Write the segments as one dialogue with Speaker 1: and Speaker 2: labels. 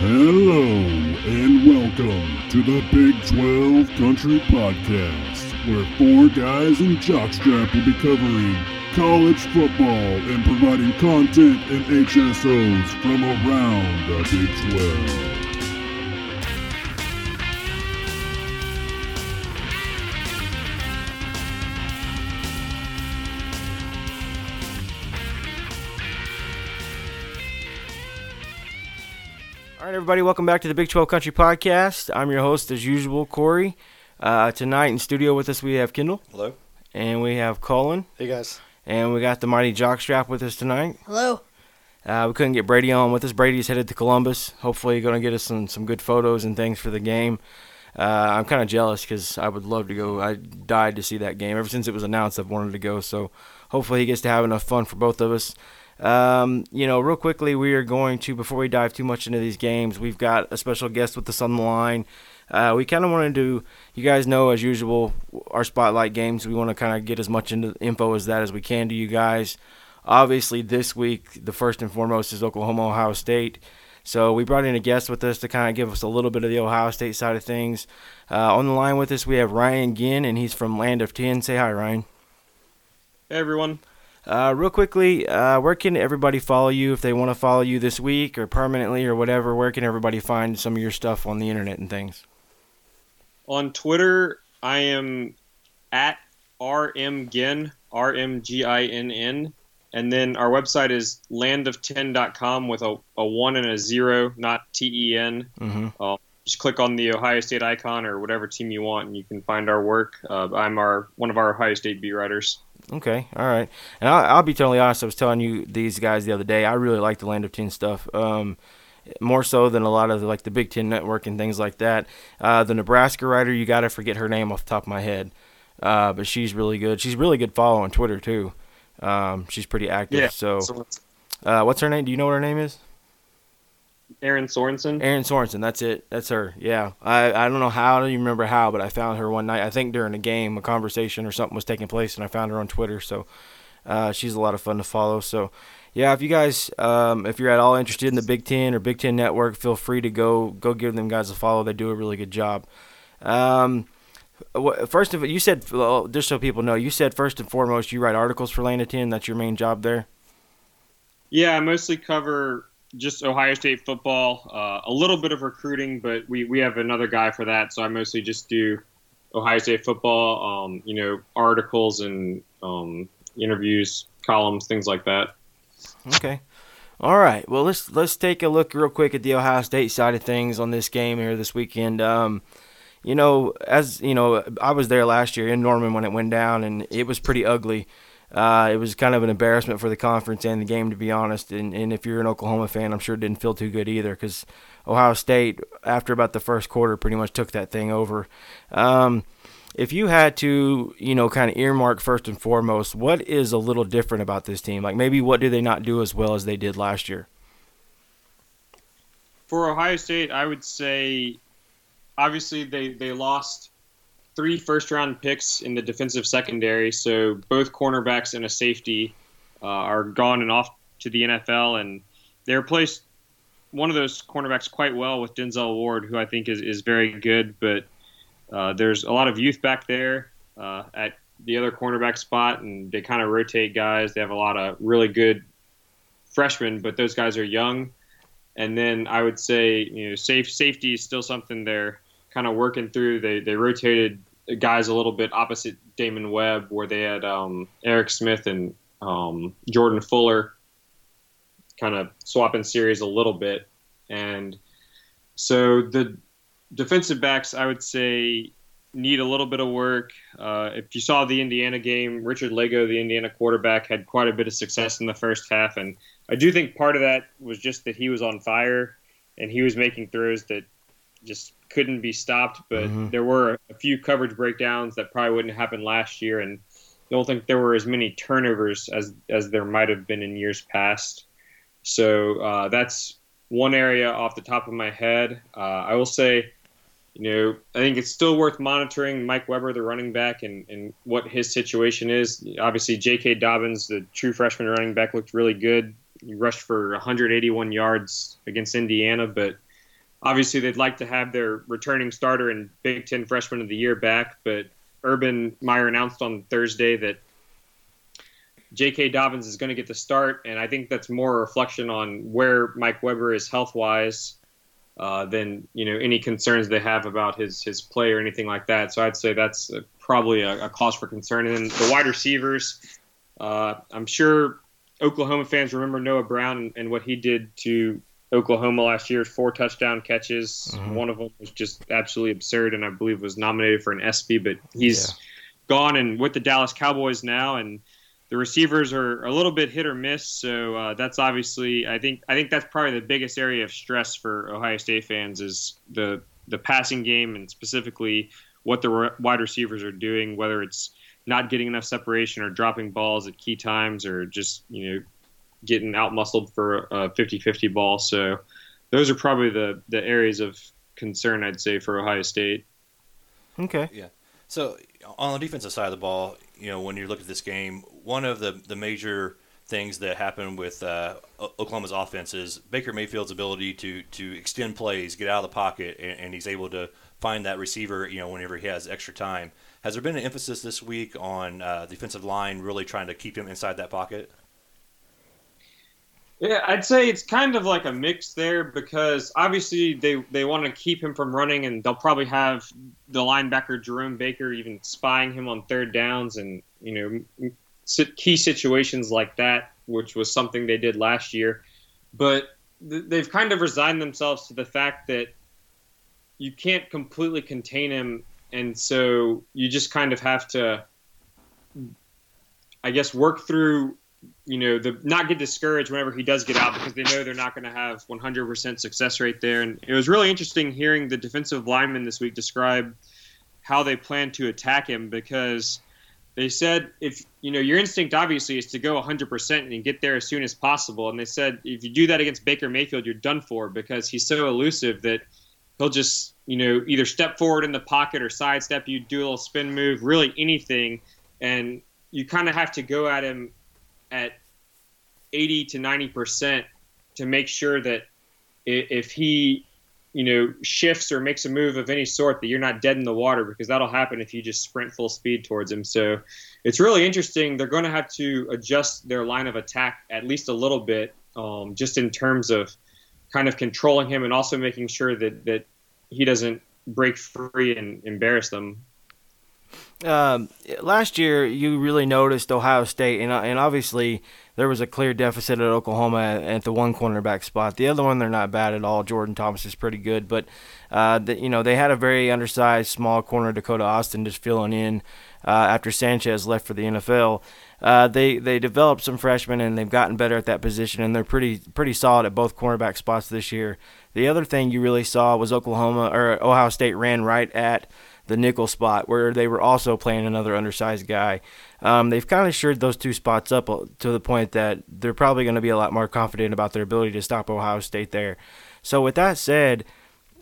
Speaker 1: Hello and welcome to the Big 12 Country Podcast, where four guys in jockstrap will be covering college football and providing content and HSOs from around the Big 12.
Speaker 2: Right, everybody, welcome back to the Big 12 Country Podcast. I'm your host, as usual, Corey. Uh, tonight in studio with us, we have Kendall,
Speaker 3: Hello.
Speaker 2: and we have Colin,
Speaker 3: Hey guys.
Speaker 2: and we got the mighty Jockstrap with us tonight.
Speaker 4: Hello.
Speaker 2: Uh, we couldn't get Brady on with us. Brady's headed to Columbus. Hopefully, going to get us some, some good photos and things for the game. Uh, I'm kind of jealous because I would love to go. I died to see that game. Ever since it was announced, I've wanted to go. So hopefully, he gets to have enough fun for both of us. Um, you know, real quickly, we are going to, before we dive too much into these games, we've got a special guest with us on the line. Uh, we kind of want to you guys know, as usual, our spotlight games. We want to kind of get as much into info as that as we can to you guys. Obviously, this week, the first and foremost is Oklahoma Ohio State. So we brought in a guest with us to kind of give us a little bit of the Ohio State side of things. Uh, on the line with us, we have Ryan Ginn, and he's from Land of Ten. Say hi, Ryan.
Speaker 5: Hey everyone.
Speaker 2: Uh, real quickly, uh, where can everybody follow you if they want to follow you this week or permanently or whatever? Where can everybody find some of your stuff on the internet and things?
Speaker 5: On Twitter, I am at rmginn, R M G I N N. And then our website is landof10.com with a, a 1 and a 0, not T E N.
Speaker 2: Mm-hmm.
Speaker 5: Uh, just click on the Ohio State icon or whatever team you want, and you can find our work. Uh, I'm our one of our Ohio State beat writers.
Speaker 2: Okay, all right. And I'll, I'll be totally honest. I was telling you these guys the other day. I really like the Land of Ten stuff. Um, more so than a lot of the, like the Big Ten Network and things like that. Uh, the Nebraska writer, you got to forget her name off the top of my head, uh, but she's really good. She's really good follow on Twitter too. Um, she's pretty active. So,
Speaker 5: So
Speaker 2: uh, what's her name? Do you know what her name is?
Speaker 5: Erin Sorensen.
Speaker 2: Erin Sorensen. That's it. That's her. Yeah. I, I don't know how. I don't even remember how, but I found her one night. I think during a game, a conversation or something was taking place, and I found her on Twitter. So uh, she's a lot of fun to follow. So yeah, if you guys, um, if you're at all interested in the Big Ten or Big Ten Network, feel free to go go give them guys a follow. They do a really good job. Um, first of all, you said just so people know, you said first and foremost you write articles for Land of Ten. That's your main job there.
Speaker 5: Yeah, I mostly cover just Ohio State football, uh, a little bit of recruiting, but we, we have another guy for that. So I mostly just do Ohio State football, um, you know, articles and um, interviews, columns, things like that.
Speaker 2: Okay. All right. Well, let's let's take a look real quick at the Ohio State side of things on this game here this weekend. Um, you know, as you know, I was there last year in Norman when it went down, and it was pretty ugly. Uh, it was kind of an embarrassment for the conference and the game, to be honest. And, and if you're an Oklahoma fan, I'm sure it didn't feel too good either because Ohio State, after about the first quarter, pretty much took that thing over. Um, if you had to, you know, kind of earmark first and foremost, what is a little different about this team? Like maybe what do they not do as well as they did last year?
Speaker 5: For Ohio State, I would say obviously they, they lost three first round picks in the defensive secondary. So both cornerbacks and a safety uh, are gone and off to the NFL. And they replaced one of those cornerbacks quite well with Denzel Ward, who I think is, is very good. But uh, there's a lot of youth back there uh, at the other cornerback spot, and they kind of rotate guys. They have a lot of really good freshmen, but those guys are young. And then I would say, you know, safe safety is still something they're kind of working through. They they rotated guys a little bit opposite Damon Webb, where they had um, Erick Smith and um, Jordan Fuller kind of swapping series a little bit. And so the defensive backs, I would say, need a little bit of work. Uh, if you saw the Indiana game, Richard Lagow, the Indiana quarterback, had quite a bit of success in the first half. And I do think part of that was just that he was on fire and he was making throws that just couldn't be stopped. But
Speaker 2: Mhm.
Speaker 5: there were a few coverage breakdowns that probably wouldn't happen last year. And I don't think there were as many turnovers as, as there might have been in years past. So uh, that's one area off the top of my head. Uh, I will say, you know, I think it's still worth monitoring Mike Weber, the running back, and, and what his situation is. Obviously, J.K. Dobbins, the true freshman running back, looked really good. He rushed for 181 yards against Indiana, but obviously they'd like to have their returning starter and Big Ten freshman of the year back, but Urban Meyer announced on Thursday that J.K. Dobbins is going to get the start, and I think that's more a reflection on where Mike Weber is health wise uh, than you know any concerns they have about his his play or anything like that. So I'd say that's uh, probably a, a, cause for concern. And then the wide receivers, uh, I'm sure Oklahoma fans remember Noah Brown and, and, what he did to Oklahoma last year. Four touchdown catches. Mm-hmm. One of them was just absolutely absurd, and I believe was nominated for an ESPY, but he's yeah. gone and with the Dallas Cowboys now, and the receivers are a little bit hit or miss. So uh, that's obviously, I think, I think that's probably the biggest area of stress for Ohio State fans is the the passing game and specifically what the wide receivers are doing, whether it's not getting enough separation or dropping balls at key times or just you know getting out muscled for a 50-50 ball. So those are probably the the areas of concern I'd say for Ohio State.
Speaker 2: Okay.
Speaker 3: Yeah. So on the defensive side of the ball, you know, when you look at this game, one of the, the major things that happened with uh, Oklahoma's offense is Baker Mayfield's ability to to extend plays, get out of the pocket, and, and, he's able to find that receiver. You know, whenever he has extra time. Has there been an emphasis this week on uh, defensive line really trying to keep him inside that pocket?
Speaker 5: Yeah, I'd say it's kind of like a mix there because obviously they, they want to keep him from running, and they'll probably have the linebacker Jerome Baker even spying him on third downs and you know key situations like that, which was something they did last year. But they've kind of resigned themselves to the fact that you can't completely contain him, and so you just kind of have to, I guess, work through you know, the not get discouraged whenever he does get out because they know they're not going to have 100% success rate there. And it was really interesting hearing the defensive lineman this week describe how they plan to attack him because they said if you know your instinct obviously is to go 100% and get there as soon as possible. And they said if you do that against Baker Mayfield, you're done for because he's so elusive that he'll just you know either step forward in the pocket or sidestep you, do a little spin move, really anything, and you kind of have to go at him at 80 to 90 percent to make sure that if he you know shifts or makes a move of any sort that you're not dead in the water because that'll happen if you just sprint full speed towards him. So it's really interesting. They're going to have to adjust their line of attack at least a little bit um, just in terms of kind of controlling him and also making sure that that he doesn't break free and embarrass them
Speaker 2: um, last year you really noticed Ohio State, and and obviously there was a clear deficit at Oklahoma at the one cornerback spot. The other one they're not bad at all. Jordan Thomas is pretty good, but uh, the, you know they had a very undersized small corner Dakota Austin just filling in uh, after Sanchez left for the NFL. Uh, they they developed some freshmen and they've gotten better at that position, and they're pretty pretty solid at both cornerback spots this year. The other thing you really saw was Oklahoma or Ohio State ran right at the nickel spot where they were also playing another undersized guy. Um, they've kind of shored those two spots up uh, to the point that they're probably going to be a lot more confident about their ability to stop Ohio State there. So, with that said,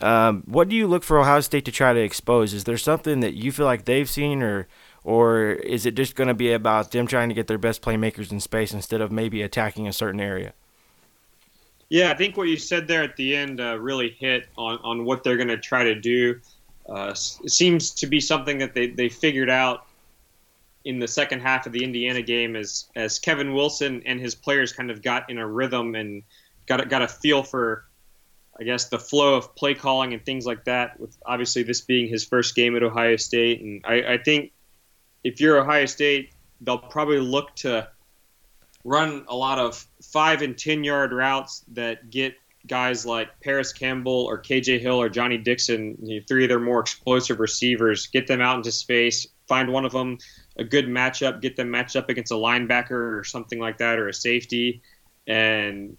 Speaker 2: um, what do you look for Ohio State to try to expose? Is there something that you feel like they've seen, or or is it just going to be about them trying to get their best playmakers in space instead of maybe attacking a certain area?
Speaker 5: Yeah, I think what you said there at the end uh, really hit on, on what they're going to try to do. Uh, it seems to be something that they, they figured out in the second half of the Indiana game as as Kevin Wilson and his players kind of got in a rhythm and got a, got a feel for I guess the flow of play calling and things like that. With obviously this being his first game at Ohio State, and I, I think if you're Ohio State, they'll probably look to run a lot of five and ten yard routes that get guys like Parris Campbell or KJ Hill or Johnny Dixon, you know, three of their more explosive receivers, get them out into space, find one of them a good matchup, get them matched up against a linebacker or something like that or a safety, and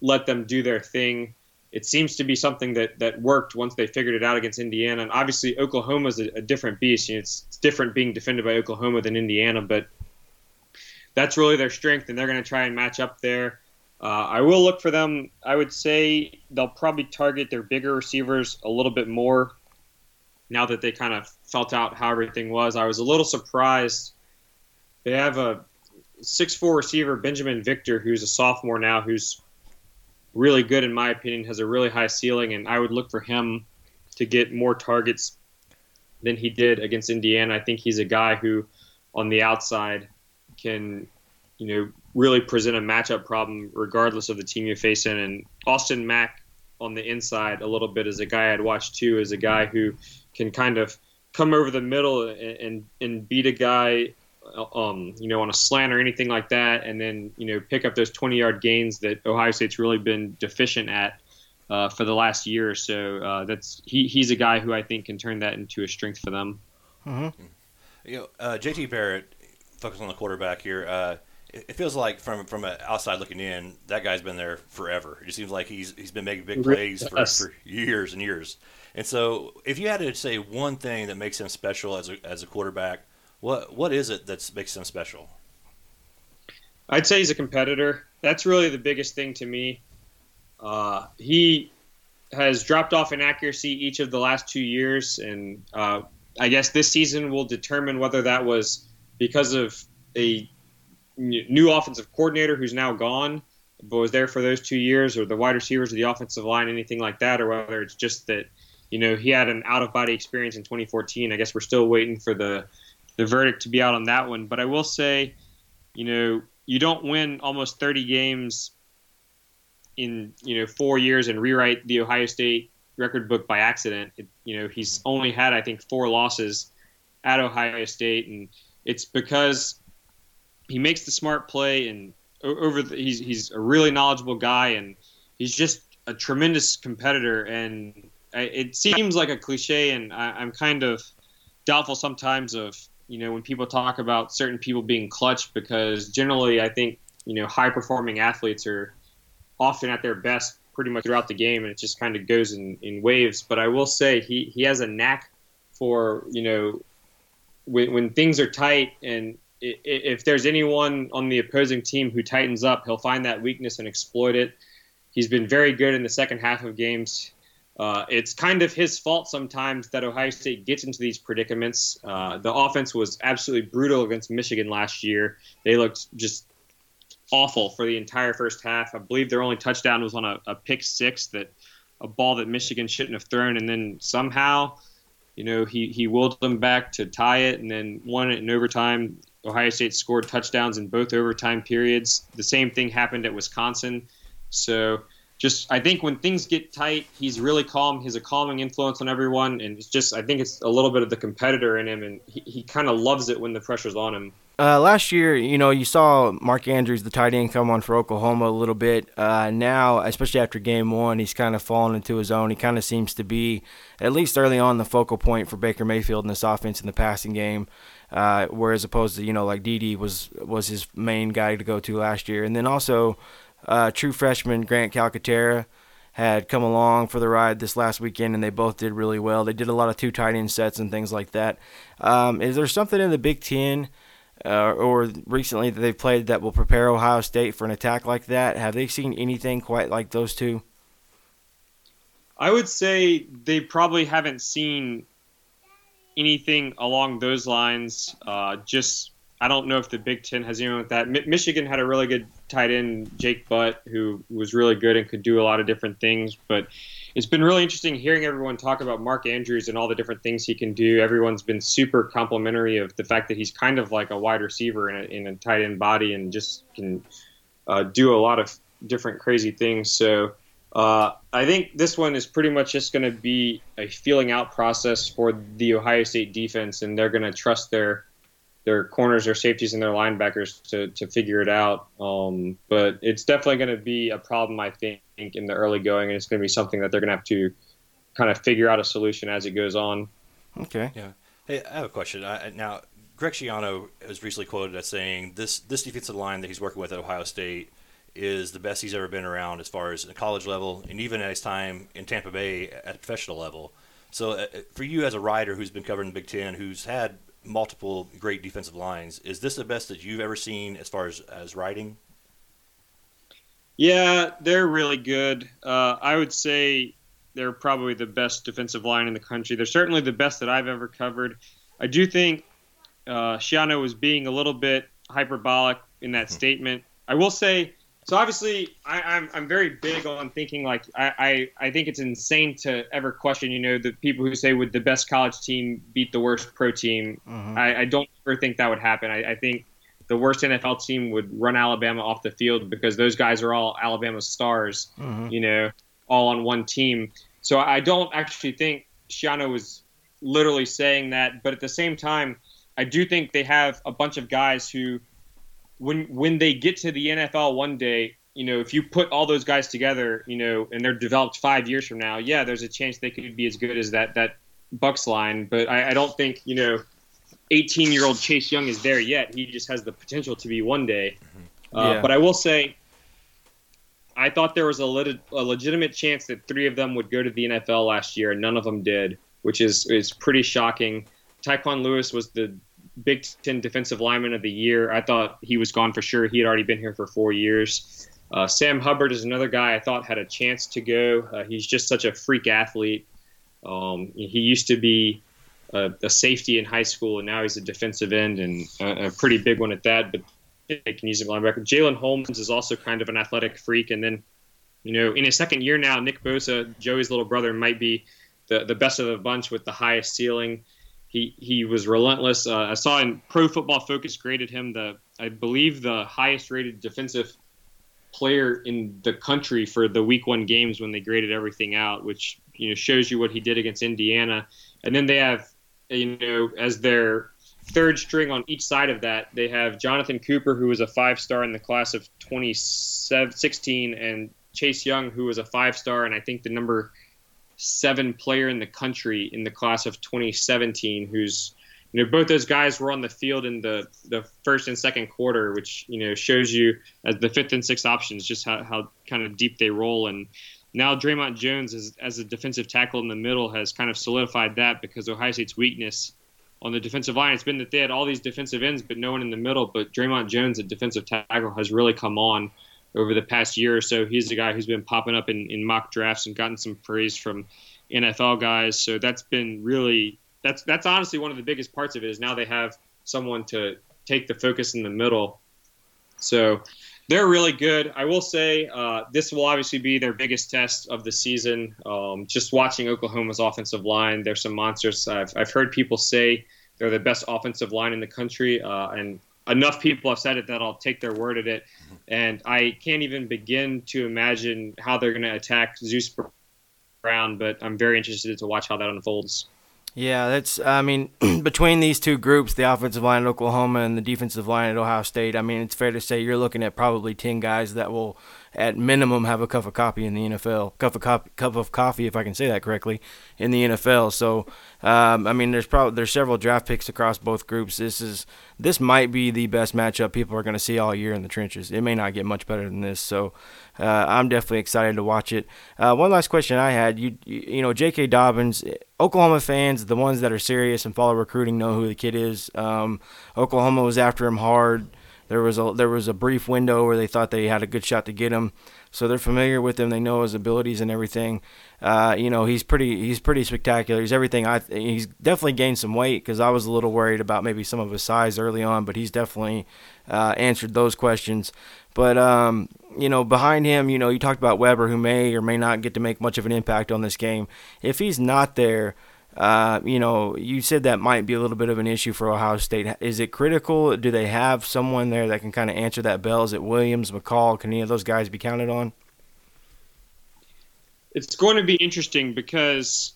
Speaker 5: let them do their thing. It seems to be something that, that worked once they figured it out against Indiana. And obviously, Oklahoma is a, a different beast. You know, it's, it's different being defended by Oklahoma than Indiana, but that's really their strength, and they're going to try and match up there. Uh, I will look for them. I would say they'll probably target their bigger receivers a little bit more now that they kind of felt out how everything was. I was a little surprised. They have a six-four receiver, Binjimen Victor, who's a sophomore now, who's really good in my opinion, has a really high ceiling, and I would look for him to get more targets than he did against Indiana. I think he's a guy who, on the outside, can you know really present a matchup problem regardless of the team you're facing. And Austin Mack on the inside a little bit is a guy I'd watch too, is a guy who can kind of come over the middle and and, and beat a guy um, you know, on a slant or anything like that, and then you know pick up those 20 yard gains that Ohio State's really been deficient at uh, for the last year or so. Uh, that's he, he's a guy who I think can turn that into a strength for them.
Speaker 3: Mm-hmm. You know, uh, JT Barrett, focus on the quarterback here. It, it feels like from from an outside looking in, that guy's been there forever. It just seems like he's he's been making big plays for, for years and years. And so, if you had to say one thing that makes him special as a as a quarterback what what is it that makes him special?
Speaker 5: I'd say he's a competitor. That's really the biggest thing to me. Uh, he has dropped off in accuracy each of the last two years, and uh, I guess this season will determine whether that was because of a new offensive coordinator who's now gone, but was there for those two years, or the wide receivers, or the offensive line, anything like that, or whether it's just that you know he had an out of body experience in 2014. I guess we're still waiting for the the verdict to be out on that one. But I will say, you know, you don't win almost 30 games in you know four years and rewrite the Ohio State record book by accident. It, you know, he's only had I think four losses at Ohio State, and it's because he makes the smart play and over the, he's he's a really knowledgeable guy and he's just a tremendous competitor and it seems like a cliche and I, am kind of doubtful sometimes of you know, when people talk about certain people being clutch, because generally I think, you know, high performing athletes are often at their best pretty much throughout the game, and it just kind of goes in, in waves. But I will say he, he has a knack for, you know, when, when things are tight and if there's anyone on the opposing team who tightens up, he'll find that weakness and exploit it. He's been very good in the second half of games. Uh, it's kind of his fault sometimes that Ohio State gets into these predicaments. Uh, the offense was absolutely brutal against Michigan last year. They looked just awful for the entire first half. I believe their only touchdown was on a, a pick six that a ball that Michigan shouldn't have thrown, and then somehow, you know, he he willed them back to tie it, and then won it in overtime. Ohio State scored touchdowns in both overtime periods. The same thing happened at Wisconsin. So just I think when things get tight, he's really calm. He's a calming influence on everyone, and it's just I think it's a little bit of the competitor in him, and he, he kind of loves it when the pressure's on him.
Speaker 2: Uh, last year, you know, you saw Mark Andrews, the tight end, come on for Oklahoma a little bit. Uh, now, especially after game one, he's kind of fallen into his own. He kind of seems to be, at least early on, the focal point for Baker Mayfield in this offense in the passing game. Uh, whereas opposed to you know like Dede was was his main guy to go to last year, and then also uh, true freshman Grant Calcaterra had come along for the ride this last weekend, and they both did really well. They did a lot of two tight end sets and things like that. Um, is there something in the Big Ten uh, or recently that they've played that will prepare Ohio State for an attack like that? Have they seen anything quite like those two?
Speaker 5: I would say they probably haven't seen anything along those lines. Uh, just I don't know if the Big Ten has anyone with that. Mi- Michigan had a really good tight end, Jake Butt, who was really good and could do a lot of different things. But it's been really interesting hearing everyone talk about Mark Andrews and all the different things he can do. Everyone's been super complimentary of the fact that he's kind of like a wide receiver in a, in a tight end body and just can uh, do a lot of different crazy things. So uh, I think this one is pretty much just going to be a feeling out process for the Ohio State defense, and they're going to trust their their corners, their safeties, and their linebackers to, to figure it out. Um, but it's definitely going to be a problem, I think, in the early going, and it's going to be something that they're going to have to kind of figure out a solution as it goes on.
Speaker 2: Okay.
Speaker 3: Yeah. Hey, I have a question. I, now, Greg Schiano was recently quoted as saying this this defensive line that he's working with at Ohio State is the best he's ever been around as far as the college level, and even at his time in Tampa Bay at professional level. So, uh, for you as a writer who's been covering the Big Ten, who's had multiple great defensive lines. Is this the best that you've ever seen as far as as writing?
Speaker 5: Yeah, they're really good. Uh, I would say they're probably the best defensive line in the country. They're certainly the best that I've ever covered. I do think uh, Schiano was being a little bit hyperbolic in that mm-hmm. statement. I will say so obviously I, am I'm, I'm very big on thinking like I, I, I think it's insane to ever question you know the people who say would the best college team beat the worst pro team
Speaker 2: Mhm.
Speaker 5: I, I don't ever think that would happen I, I think the worst NFL team would run Alabama off the field because those guys are all Alabama stars
Speaker 2: Mhm.
Speaker 5: you know all on one team so I don't actually think Schiano was literally saying that but at the same time I do think they have a bunch of guys who when when they get to the NFL one day, you know, if you put all those guys together, you know, and they're developed five years from now, yeah, there's a chance they could be as good as that that Bucs line. But I, I don't think you know, 18 year old Chase Young is there yet. He just has the potential to be one day. Uh,
Speaker 2: Yeah.
Speaker 5: But I will say, I thought there was a, lit- a legitimate chance that three of them would go to the NFL last year, and none of them did, which is is pretty shocking. Tyquan Lewis was the Big Ten Defensive Lineman of the Year. I thought he was gone for sure. He had already been here for four years. Uh, Sam Hubbard is another guy I thought had a chance to go. Uh, he's just such a freak athlete. Um, he used to be a, a safety in high school, and now he's a defensive end and a, a pretty big one at that. But they can use him linebacker. Jalyn Holmes is also kind of an athletic freak, and then you know in his second year now, Nick Bosa, Joey's little brother, might be the the best of the bunch with the highest ceiling. He he was relentless. Uh, I saw in Pro Football Focus graded him the I believe the highest rated defensive player in the country for the Week One games when they graded everything out, which you know shows you what he did against Indiana. And then they have you know as their third string on each side of that, they have Jonathan Cooper, who was a five star in the class of 2016, and Chase Young, who was a five star, and I think the number seven player in the country in the class of 2017 who's you know both those guys were on the field in the the first and second quarter which you know shows you as the fifth and sixth options just how, how kind of deep they roll. And now Dre'Mont Jones as, as a defensive tackle in the middle has kind of solidified that because Ohio State's weakness on the defensive line it's been that they had all these defensive ends but no one in the middle. But Dre'Mont Jones at defensive tackle has really come on over the past year or so. He's the guy who's been popping up in, in mock drafts and gotten some praise from NFL guys. So that's been really that's that's honestly one of the biggest parts of it is now they have someone to take the focus in the middle. So they're really good. I will say uh, this will obviously be their biggest test of the season. Um, just watching Oklahoma's offensive line, they're some monsters. I've, I've heard people say they're the best offensive line in the country, uh, and enough people have said it that I'll take their word at it. Mm-hmm. And I can't even begin to imagine how they're going to attack Zeus Brown, but I'm very interested to watch how that unfolds.
Speaker 2: Yeah, that's. I mean, between these two groups, the offensive line at Oklahoma and the defensive line at Ohio State, I mean, it's fair to say you're looking at probably ten guys that will, at minimum, have a cup of coffee in the NFL. Cup of cop, cup of coffee, if I can say that correctly, in the NFL. So, um, I mean, there's probably there's several draft picks across both groups. This is this might be the best matchup people are going to see all year in the trenches. It may not get much better than this. So, uh, I'm definitely excited to watch it. Uh, one last question I had, you you, you know, J.K. Dobbins, Oklahoma fans, the ones that are serious and follow recruiting, know who the kid is. Um, Oklahoma was after him hard. There was a there was a brief window where they thought they had a good shot to get him, so they're familiar with him. They know his abilities and everything. Uh, you know, he's pretty he's pretty spectacular. He's everything. I he's definitely gained some weight because I was a little worried about maybe some of his size early on, but he's definitely uh, answered those questions. But um, you know, behind him, you know, you talked about Weber, who may or may not get to make much of an impact on this game. If he's not there, uh, you know, you said that might be a little bit of an issue for Ohio State. Is it critical? Do they have someone there that can kind of answer that bell? Is it Williams, McCall? Can any of those guys be counted on?
Speaker 5: It's going to be interesting because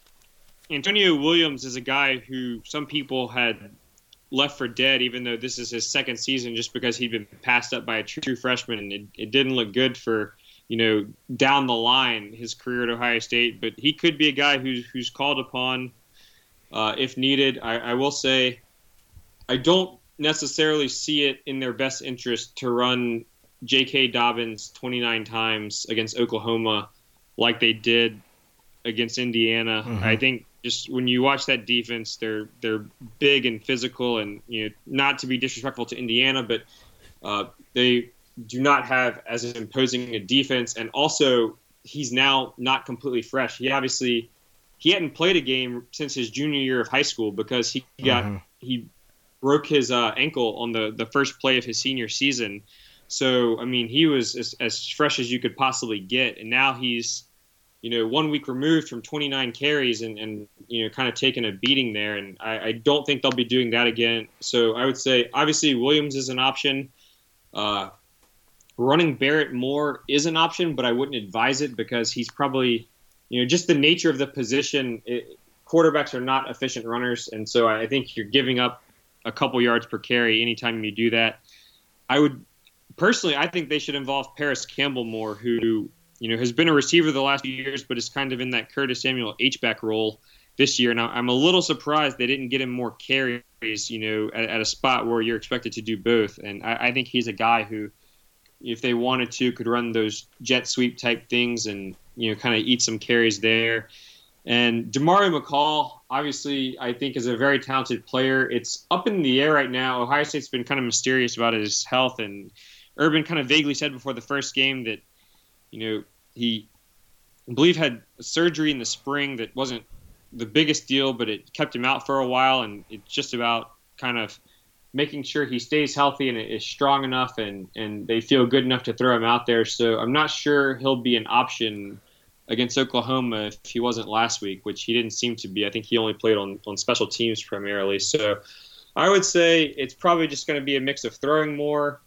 Speaker 5: Antonio Williams is a guy who some people had left for dead, even though this is his second season, just because he'd been passed up by a true freshman, and it, it didn't look good for you know down the line his career at Ohio State. But he could be a guy who's who's called upon uh, if needed. I, I will say, I don't necessarily see it in their best interest to run J.K. Dobbins 29 times against Oklahoma like they did against Indiana.
Speaker 2: Mhm.
Speaker 5: I think just when you watch that defense, they're they're big and physical, and you know not to be disrespectful to Indiana, but uh, they do not have as imposing a defense, and also he's now not completely fresh. He obviously he hadn't played a game since his junior year of high school because he got
Speaker 2: Mhm.
Speaker 5: he broke his uh, ankle on the the first play of his senior season. So I mean, he was as, as fresh as you could possibly get, and now he's you know, one week removed from 29 carries and, and you know, kind of taking a beating there. And I, I, don't think they'll be doing that again. So I would say, obviously, Williams is an option. Uh, running Barrett more is an option, but I wouldn't advise it because he's probably, you know, just the nature of the position. It, quarterbacks are not efficient runners, and so I think you're giving up a couple yards per carry anytime you do that. I would personally, I think they should involve Parris Campbell more, who you know, has been a receiver the last few years, but is kind of in that Curtis Samuel H back role this year. Now, I'm a little surprised they didn't get him more carries, you know, at, at a spot where you're expected to do both. And I, I, think he's a guy who, if they wanted to, could run those jet sweep type things and, you know, kind of eat some carries there. And Demario McCall, obviously, I think is a very talented player. It's up in the air right now. Ohio State's been kind of mysterious about his health, and Urban kind of vaguely said before the first game that you know, he, I believe, had surgery in the spring that wasn't the biggest deal, but it kept him out for a while, and it's just about kind of making sure he stays healthy and is strong enough, and and they feel good enough to throw him out there. So I'm not sure he'll be an option against Oklahoma if he wasn't last week, which he didn't seem to be. I think he only played on on special teams primarily. So I would say it's probably just going to be a mix of throwing more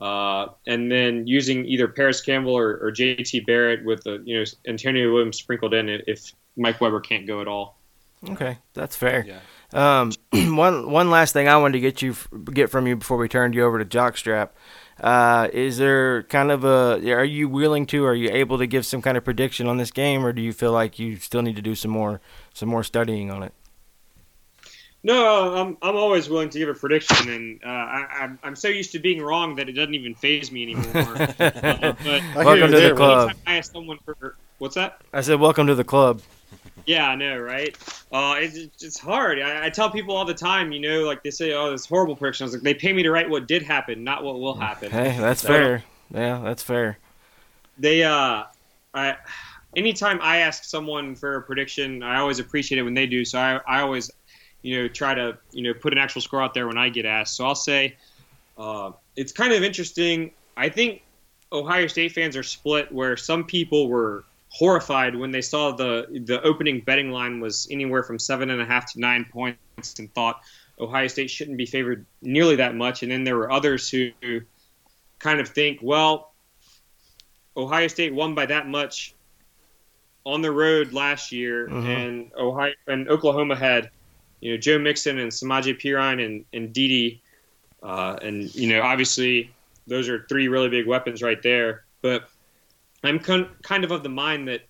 Speaker 5: uh, and then using either Parris Campbell or, or J.T. Barrett with the you know Antonio Williams sprinkled in if Mike Weber can't go at all.
Speaker 2: Okay, that's fair. Yeah. Um, one one last thing I wanted to get you get from you before we turned you over to Jockstrap. Uh, is there kind of a are you willing to are you able to give some kind of prediction on this game or do you feel like you still need to do some more some more studying on it?
Speaker 5: No, I'm I'm always willing to give a prediction, and uh, I, I'm I'm so used to being wrong that it doesn't even phase me anymore. uh,
Speaker 2: welcome to the club.
Speaker 5: I ask someone for what's that?
Speaker 2: I said, welcome to the club.
Speaker 5: Yeah, I know, right? Uh, it's, it's hard. I, I, tell people all the time, you know, like they say, oh, this horrible prediction. I was like, they pay me to write what did happen, not what will happen.
Speaker 2: Hey, that's so, fair. Yeah, that's fair.
Speaker 5: They, uh, I, anytime I ask someone for a prediction, I always appreciate it when they do. So I, I always you know, try to, you know, put an actual score out there when I get asked. So I'll say uh, it's kind of interesting. I think Ohio State fans are split where some people were horrified when they saw the the opening betting line was anywhere from seven and a half to nine points and thought Ohio State shouldn't be favored nearly that much. And then there were others who kind of think, well, Ohio State won by that much on the road last year, mm-hmm. and Ohio and Oklahoma had you know Joe Mixon and Samaje Perine and and Dede, uh, and you know obviously those are three really big weapons right there. But I'm con- kind of of the mind that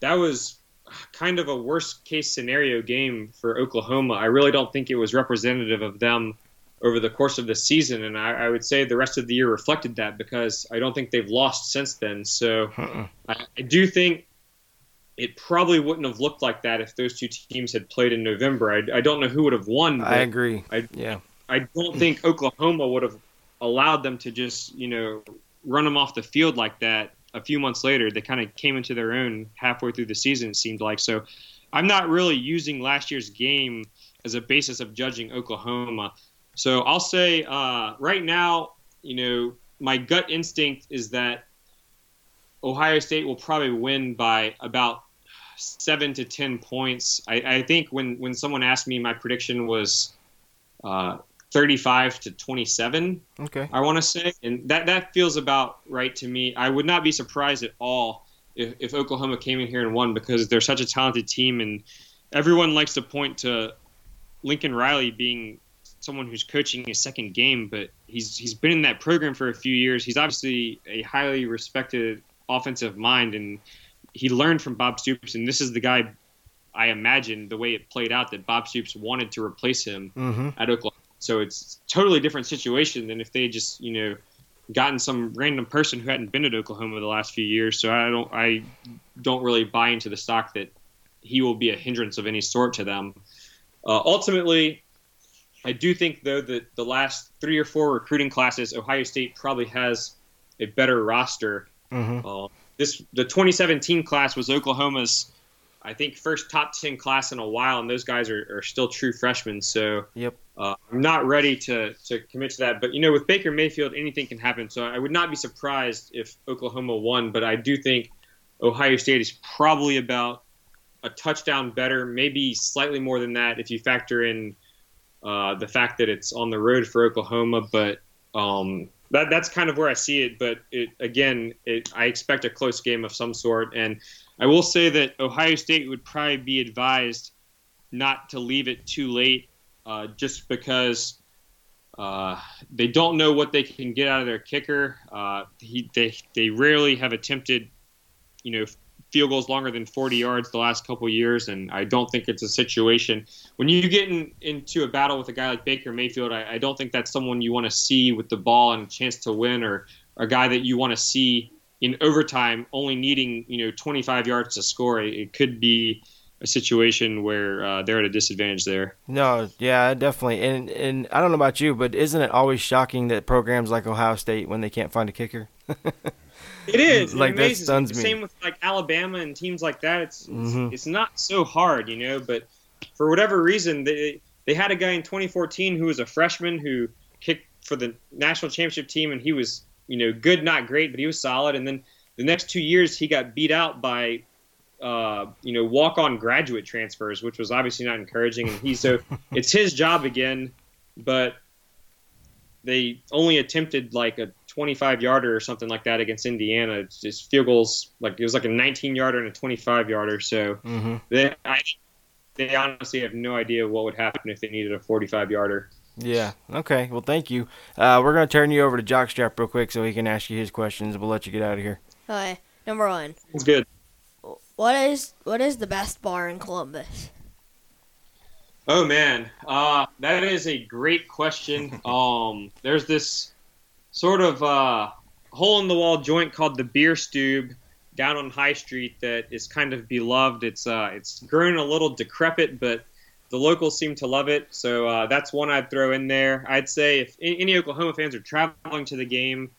Speaker 5: that was kind of a worst case scenario game for Oklahoma. I really don't think it was representative of them over the course of the season, and I, I would say the rest of the year reflected that because I don't think they've lost since then. So uh-uh. I, I do think it probably wouldn't have looked like that if those two teams had played in November. I, I don't know who would have won.
Speaker 2: I agree.
Speaker 5: I,
Speaker 2: yeah.
Speaker 5: I don't think Oklahoma would have allowed them to just, you know, run them off the field like that a few months later. They kind of came into their own halfway through the season, it seemed like. So I'm not really using last year's game as a basis of judging Oklahoma. So I'll say uh, right now, you know, my gut instinct is that Ohio State will probably win by about seven to ten points. I, I think when when someone asked me, my prediction was uh, 35 to 27.
Speaker 2: Okay.
Speaker 5: I want to say, and that that feels about right to me. I would not be surprised at all if, if Oklahoma came in here and won because they're such a talented team, and everyone likes to point to Lincoln Riley being someone who's coaching his second game, but he's he's been in that program for a few years. He's obviously a highly respected offensive mind, and he learned from Bob Stoops, and this is the guy I imagine the way it played out that Bob Stoops wanted to replace him mm-hmm. at Oklahoma. So it's totally different situation than if they just you know gotten some random person who hadn't been at Oklahoma the last few years. So I don't I don't really buy into the stock that he will be a hindrance of any sort to them. Uh, ultimately, I do think though that the last three or four recruiting classes, Ohio State probably has a better roster. Mm-hmm. Uh, this the 2017 class was Oklahoma's I think first top ten class in a while, and those guys are, are still true freshmen. So
Speaker 2: Yep.
Speaker 5: Uh, I'm not ready to to commit to that. But you know, with Baker Mayfield, anything can happen. So I would not be surprised if Oklahoma won. But I do think Ohio State is probably about a touchdown better, maybe slightly more than that if you factor in uh, the fact that it's on the road for Oklahoma. But um, that that's kind of where I see it. But it, again, it, I expect a close game of some sort. And I will say that Ohio State would probably be advised not to leave it too late, uh, just because uh, they don't know what they can get out of their kicker. Uh, he, they they rarely have attempted, you know, field goals longer than 40 yards the last couple years, and I don't think it's a situation when you get in, into a battle with a guy like Baker Mayfield. I, I don't think that's someone you want to see with the ball and a chance to win, or a guy that you want to see in overtime, only needing you know 25 yards to score. It, it could be a situation where uh, they're at a disadvantage there.
Speaker 2: No, yeah, definitely. And and I don't know about you, but isn't it always shocking that programs like Ohio State when they can't find a kicker?
Speaker 5: It is.
Speaker 2: Like,
Speaker 5: it
Speaker 2: that
Speaker 5: amazes
Speaker 2: stuns
Speaker 5: me.
Speaker 2: me.
Speaker 5: Same with like Alabama and teams like that. It's it's,
Speaker 2: Mhm.
Speaker 5: it's not so hard, you know. But for whatever reason, they they had a guy in 2014 who was a freshman who kicked for the national championship team, and he was you know good, not great, but he was solid. And then the next two years, he got beat out by uh, you know walk on graduate transfers, which was obviously not encouraging. And he so it's his job again, but they only attempted like a 25 yarder or something like that against Indiana. It's just field goals like it was like a 19 yarder and a 25 yarder. So
Speaker 2: mm-hmm.
Speaker 5: they I, they honestly have no idea what would happen if they needed a 45 yarder.
Speaker 2: Yeah. Okay. Well, thank you. Uh, we're gonna turn you over to Jockstrap real quick so he can ask you his questions. We'll let you get out of here.
Speaker 4: Okay, number one.
Speaker 5: It's good.
Speaker 4: What is what is the best bar in Columbus?
Speaker 5: Oh man, uh, that is a great question. Um, there's this sort of uh, hole in the wall joint called the Bier Stube down on High Street that is kind of beloved. It's uh, it's grown a little decrepit, but the locals seem to love it. So uh, that's one I'd throw in there. I'd say if any Oklahoma fans are traveling to the game,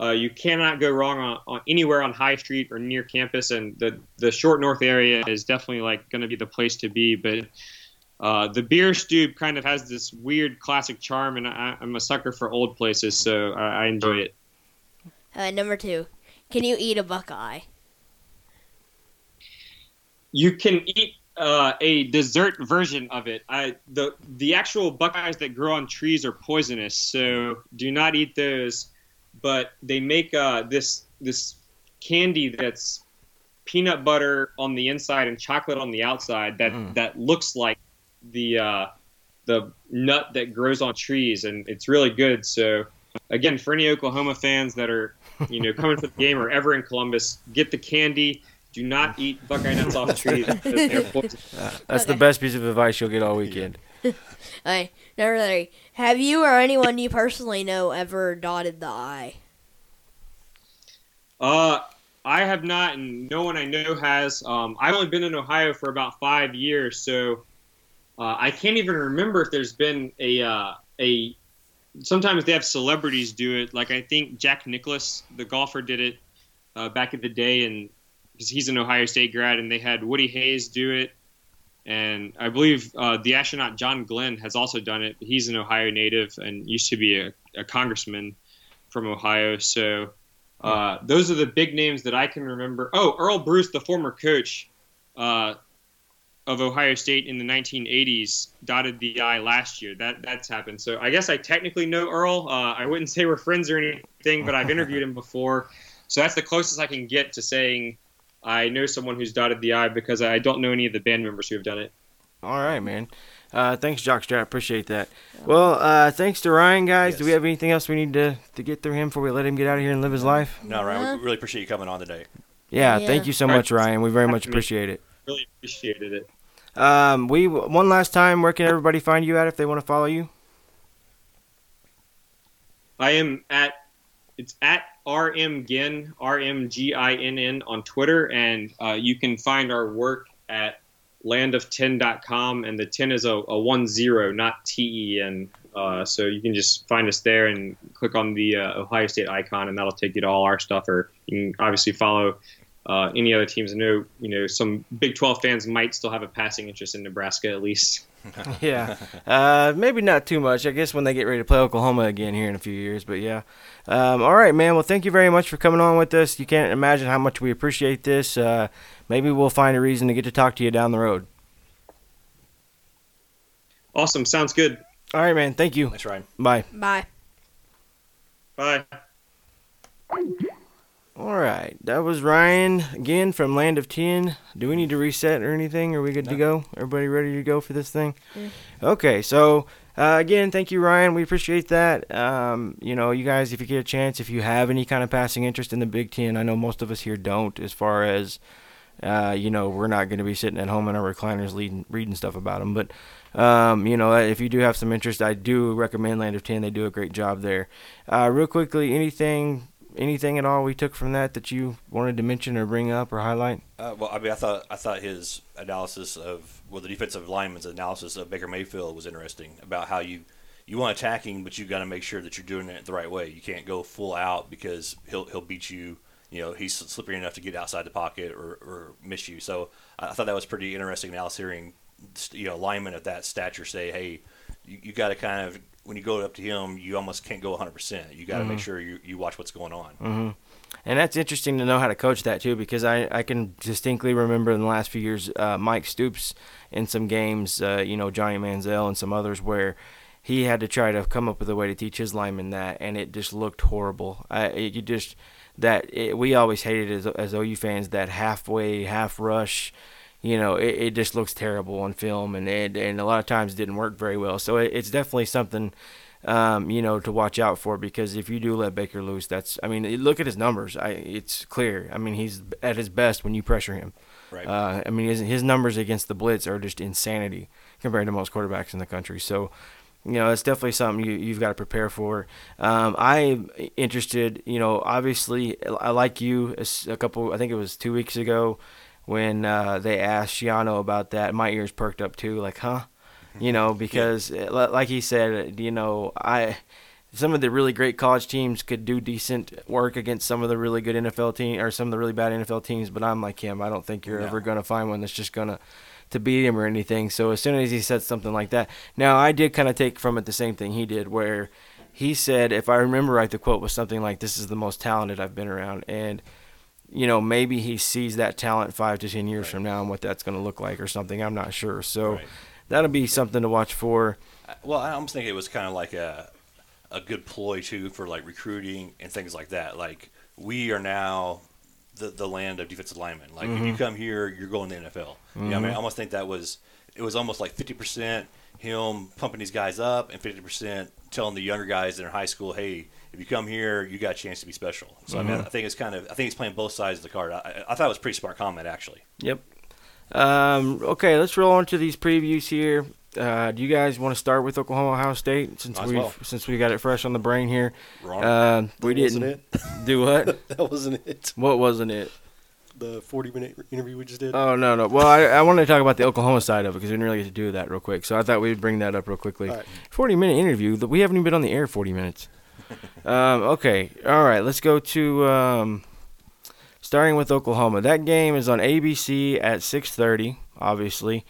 Speaker 5: uh, you cannot go wrong on, on anywhere on High Street or near campus, and the the Short North area is definitely like going to be the place to be. But uh, the Bier Stube kind of has this weird classic charm, and I, I'm a sucker for old places, so I, I enjoy it.
Speaker 4: Uh, number two. Can you eat a Buckeye?
Speaker 5: You can eat uh, a dessert version of it. I, the the actual Buckeyes that grow on trees are poisonous, so do not eat those. But they make uh, this this candy that's peanut butter on the inside and chocolate on the outside that
Speaker 2: Mm.
Speaker 5: that looks like the uh, the nut that grows on trees, and it's really good. So again, for any Oklahoma fans that are you know coming to the game or ever in Columbus, get the candy. Do not eat Buckeye nuts off trees. because.
Speaker 2: Uh, that's the best piece of advice you'll get all weekend.
Speaker 4: Okay, number three. Have you or anyone you personally know ever dotted the I?
Speaker 5: Uh, I have not, and no one I know has. Um, I've only been in Ohio for about five years, so uh, I can't even remember if there's been a uh, a. Sometimes they have celebrities do it. Like I think Jack Nicklaus, the golfer, did it uh, back in the day, and because he's an Ohio State grad, and they had Woody Hayes do it, and I believe uh, the astronaut John Glenn has also done it. He's an Ohio native and used to be a, a congressman from Ohio, so. Uh, those are the big names that I can remember. Oh, Earle Bruce, the former coach uh, of Ohio State in the 1980s, dotted the I last year. That that's happened. So I guess I technically know Earl. Uh, I wouldn't say we're friends or anything, but I've interviewed him before. So that's the closest I can get to saying I know someone who's dotted the I because I don't know any of the band members who have done it.
Speaker 2: All right, man. Uh, thanks, Jockstrap. Appreciate that. Well, uh, thanks to Ryan, guys. Do we have anything else we need to, to get through him before we let him get out of here and live his life?
Speaker 3: No, Ryan,
Speaker 4: Uh-huh.
Speaker 3: we really appreciate you coming on today.
Speaker 2: Yeah,
Speaker 4: Yeah.
Speaker 2: thank you so much, Ryan. We very much
Speaker 5: Happy to meet
Speaker 2: appreciate it.
Speaker 5: Really appreciated it.
Speaker 2: Um, we one last time. Where can everybody find you at if they want to follow you?
Speaker 5: I am at it's at rmgin rmginn on Twitter, and uh, you can find our work at landof10.com, and the 10 is a, a one zero, not T E N. Uh, so you can just find us there and click on the uh, Ohio State icon, and that'll take you to all our stuff. Or you can obviously follow uh, any other teams. I know you know some Big 12 fans might still have a passing interest in Nebraska at least.
Speaker 2: yeah, uh, maybe not too much. I guess when they get ready to play Oklahoma again here in a few years. But yeah, um, all right, man. Well, thank you very much for coming on with us. You can't imagine how much we appreciate this. Uh, maybe we'll find a reason to get to talk to you down the road.
Speaker 5: Awesome, sounds good.
Speaker 2: All right, man. Thank you.
Speaker 3: That's right.
Speaker 2: Bye.
Speaker 4: Bye.
Speaker 5: Bye.
Speaker 2: All right, that was Ryan again from Land of Ten. Do we need to reset or anything? Are we good to go? Everybody ready to go for this thing? Okay, so uh, again, thank you, Ryan. We appreciate that. Um, you know, you guys, if you get a chance, if you have any kind of passing interest in the Big Ten, I know most of us here don't. As far as uh, you know, we're not going to be sitting at home in our recliners reading, reading stuff about them. But um, you know, if you do have some interest, I do recommend Land of Ten. They do a great job there. Uh, real quickly, anything, anything at all we took from that that you wanted to mention or bring up or highlight?
Speaker 3: Uh, well, I mean, I thought I thought his analysis of well, the defensive lineman's analysis of Baker Mayfield was interesting about how you you want attacking, but you got to make sure that you're doing it the right way. You can't go full out because he'll he'll beat you. You know, he's slippery enough to get outside the pocket or, or miss you. So I thought that was pretty interesting analysis hearing you know linemen of that stature say, hey, you, you got to kind of when you go up to him, you almost can't go 100. percent You got to make sure you, you watch what's going on.
Speaker 2: Mm-hmm. And that's interesting to know how to coach that too, because I, I can distinctly remember in the last few years, uh, Mike Stoops in some games, uh, you know Johnny Manziel and some others where he had to try to come up with a way to teach his linemen that, and it just looked horrible. I, it, you just that it, we always hated as as OU fans that halfway half rush. You know, it, it just looks terrible on film, and it, and a lot of times didn't work very well. So it, it's definitely something um, you know, to watch out for because if you do let Baker loose, that's I mean, look at his numbers. I it's clear. I mean, he's at his best when you pressure him.
Speaker 3: Right.
Speaker 2: Uh, I mean, his, his numbers against the blitz are just insanity compared to most quarterbacks in the country. So, you know, it's definitely something you, you've got to prepare for. Um, I'm interested, you know, obviously, I like you a, a couple, I think it was two weeks ago when uh, they asked Schiano about that. My ears perked up too, like, huh? You know, because li- like he said, you know, I some of the really great college teams could do decent work against some of the really good NFL team or some of the really bad NFL teams, but I'm like him. I don't think you're
Speaker 3: No.
Speaker 2: ever going to find one that's just going to to beat him or anything. So as soon as he said something like that, now I did kind of take from it the same thing he did, where he said, if I remember right, the quote was something like, "This is the most talented I've been around," and you know maybe he sees that talent five to ten years from now and what that's going to look like or something. I'm not sure. So
Speaker 3: Right.
Speaker 2: that'll be something to watch for.
Speaker 3: Well, I almost think it was kind of like a a good ploy too for like recruiting and things like that. Like we are now the the land of defensive linemen. Like if you mm-hmm. come here, you're going to the NFL. You know, I mean, mm-hmm. I almost think that was it was almost like fifty percent him pumping these guys up and fifty percent telling the younger guys in high school, hey. If you come here, you got a chance to be special. So I mean, I think it's kind of, I think he's playing both sides of the card. I, I thought it was a pretty smart comment, actually.
Speaker 2: Yep. Um, okay, let's roll on to these previews here. Uh, do you guys want to start with Oklahoma Ohio State since we
Speaker 3: well.
Speaker 2: since we got it fresh on the brain here?
Speaker 3: Wrong.
Speaker 2: Uh, we
Speaker 6: That wasn't
Speaker 2: didn't
Speaker 6: it.
Speaker 2: do what?
Speaker 6: that wasn't it.
Speaker 2: What wasn't it?
Speaker 6: The 40 minute interview we just did.
Speaker 2: Oh no no. Well, I, I wanted to talk about the Oklahoma side of it because we didn't really get to do that real quick. So I thought we'd bring that up real quickly.
Speaker 6: All right.
Speaker 2: Forty minute interview. that We haven't even been on the air forty minutes. Um, okay. All right. Let's go to um, starting with Oklahoma. That game is on ABC at six thirty. Obviously.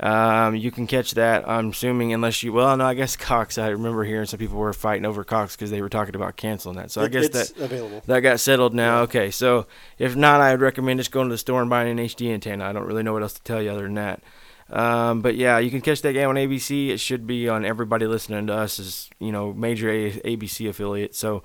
Speaker 2: Um, you can catch that. I'm assuming, unless you. Well, no, I guess Cox. I remember hearing some people were fighting over Cox because they were talking about canceling that. So I guess that
Speaker 6: available.
Speaker 2: that got settled now.
Speaker 6: Yeah.
Speaker 2: Okay, so if not, I would recommend just going to the store and buying an HD antenna. I don't really know what else to tell you other than that. Um, but yeah, you can catch that game on ABC. It should be on everybody listening to us as you know major a- ABC affiliate. So,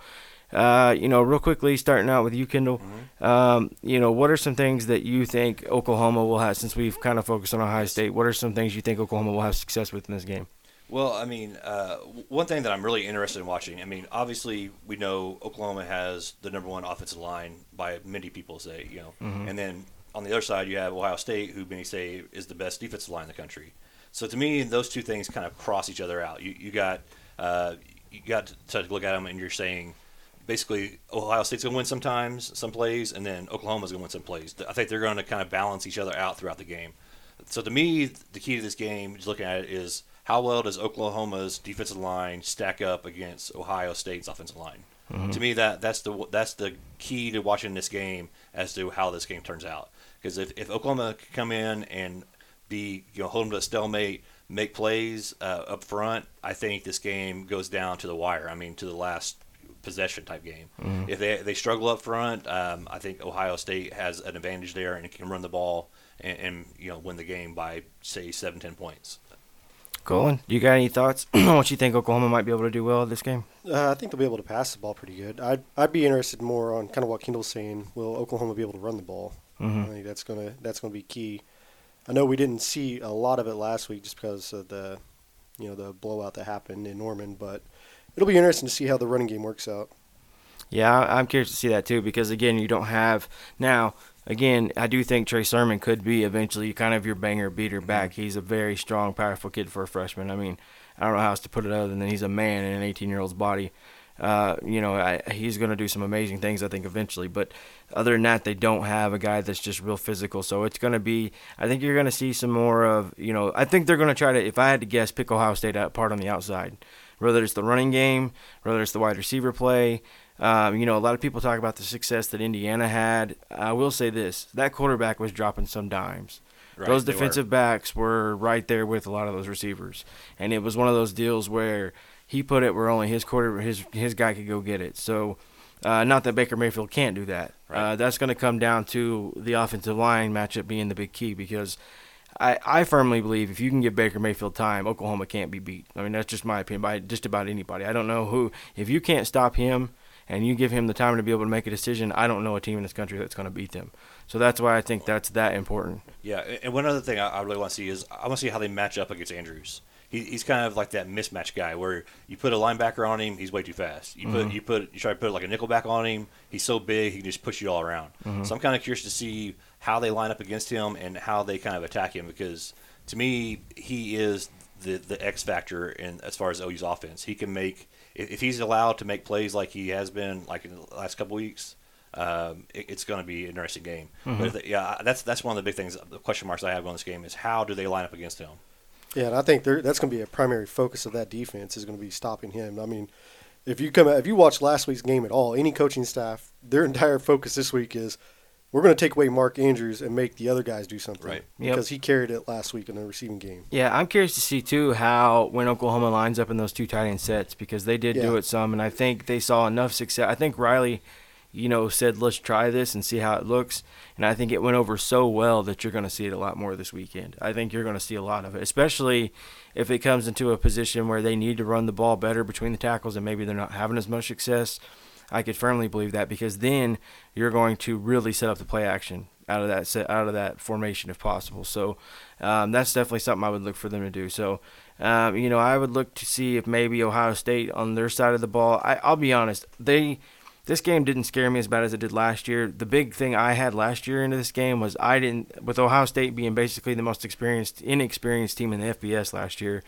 Speaker 2: uh, you know, real quickly, starting out with you, Kendall. Um, you know, what are some things that you think Oklahoma will have? Since we've kind of focused on Ohio State, what are some things you think Oklahoma will have success with in this game?
Speaker 3: Well, I mean, uh, one thing that I'm really interested in watching. I mean, obviously we know Oklahoma has the number one offensive line by many people say, you know, and then on the other side you have Ohio State, who many say is the best defensive line in the country. So to me, those two things kind of cross each other out. You you got uh, you got to look at them, and you're saying basically Ohio State's going to win sometimes, some plays, and then Oklahoma's going to win some plays. I think they're going to kind of balance each other out throughout the game. So to me, the key to this game, just looking at it, is how well does Oklahoma's defensive line stack up against Ohio State's offensive line? To me, that that's the that's the key to watching this game as to how this game turns out. Because if, if Oklahoma can come in and be you know hold them to a stalemate, make plays uh, up front, I think this game goes down to the wire. I mean, to the last possession type game. If they they struggle up front, um, I think Ohio State has an advantage there and can run the ball and, and you know win the game by say seven ten points.
Speaker 2: Colin, you got any thoughts on what you think Oklahoma might be able to do well this game?
Speaker 6: Uh, I think they'll be able to pass the ball pretty good. I'd I'd be interested more on kind of what Kendall's saying. Will Oklahoma be able to run the ball?
Speaker 2: Mhm.
Speaker 6: I think that's gonna that's gonna be key. I know we didn't see a lot of it last week just because of the, you know, the blowout that happened in Norman. But it'll be interesting to see how the running game works out.
Speaker 2: Yeah, I'm curious to see that too because again, you don't have now. Again, I do think Trey Sermon could be eventually kind of your banger beater back. He's a very strong, powerful kid for a freshman. I mean, I don't know how else to put it other than he's a man in an 18 year old's body. Uh, you know, I, he's going to do some amazing things, I think, eventually. But other than that, they don't have a guy that's just real physical. So it's going to be, I think you're going to see some more of, you know, I think they're going to try to, if I had to guess, pick Ohio State apart on the outside. Whether it's the running game, whether it's the wide receiver play. Um, you know, a lot of people talk about the success that Indiana had. I will say this that quarterback was dropping some dimes.
Speaker 3: Right,
Speaker 2: those
Speaker 3: they were.
Speaker 2: defensive backs were right there with a lot of those receivers, and it was one of those deals where he put it where only his quarter his his guy could go get it. So, uh, not that Baker Mayfield can't do that.
Speaker 3: Right.
Speaker 2: Uh, that's going to come down to the offensive line matchup being the big key because. I, I firmly believe if you can give Baker Mayfield time, Oklahoma can't be beat. I mean, that's just my opinion by just about anybody. I don't know who. If you can't stop him and you give him the time to be able to make a decision, I don't know a team in this country that's going to beat them. So that's why I think that's that important.
Speaker 3: Yeah, and- one other thing I really want to see is I want to see how they match up against Andrews. He, he's kind of like that mismatch guy where you put a linebacker on him, he's way too fast. You put mm-hmm. you put you try to put like a nickelback on him, he's so big he can just push you all around. Mm-hmm. So I'm kind of curious to see how they line up against him and how they kind of attack him because to me he is the the X factor in as far as OU's offense. He can make if, he's allowed to make plays like he has been like in the last couple weeks. Um, it, it's going to be an interesting game. But mm-hmm. if they- yeah, that's that's one of the big things. The question marks I have on this game is how do they line up against him?
Speaker 6: Yeah, and I think that's going to be a primary focus of that defense is going to be stopping him. I mean, if you come if you watch last week's game at all, any coaching staff, their entire focus this week is we're going to take away Mark Andrews and make the other guys do something.
Speaker 3: Right.
Speaker 2: Yep.
Speaker 6: Because he carried it last week in the receiving game.
Speaker 2: Yeah, I'm curious to see too how when Oklahoma lines up in those two tight end sets because they did do it some, and I think they saw enough success. I think Riley, you know, said let's try this and see how it looks, and I think it went over so well that you're going to see it a lot more this weekend. I think you're going to see a lot of it, especially if it comes into a position where they need to run the ball better between the tackles and maybe they're not having as much success. I could firmly believe that because then you're going to really set up the play action out of that set, out of that formation if possible. So um, that's definitely something I would look for them to do. So um, you know I would look to see if maybe Ohio State on their side of the ball. I, I'll be honest, they this game didn't scare me as bad as it did last year. The big thing I had last year into this game was I didn't with Ohio State being basically the most experienced inexperienced team in the FBS last year.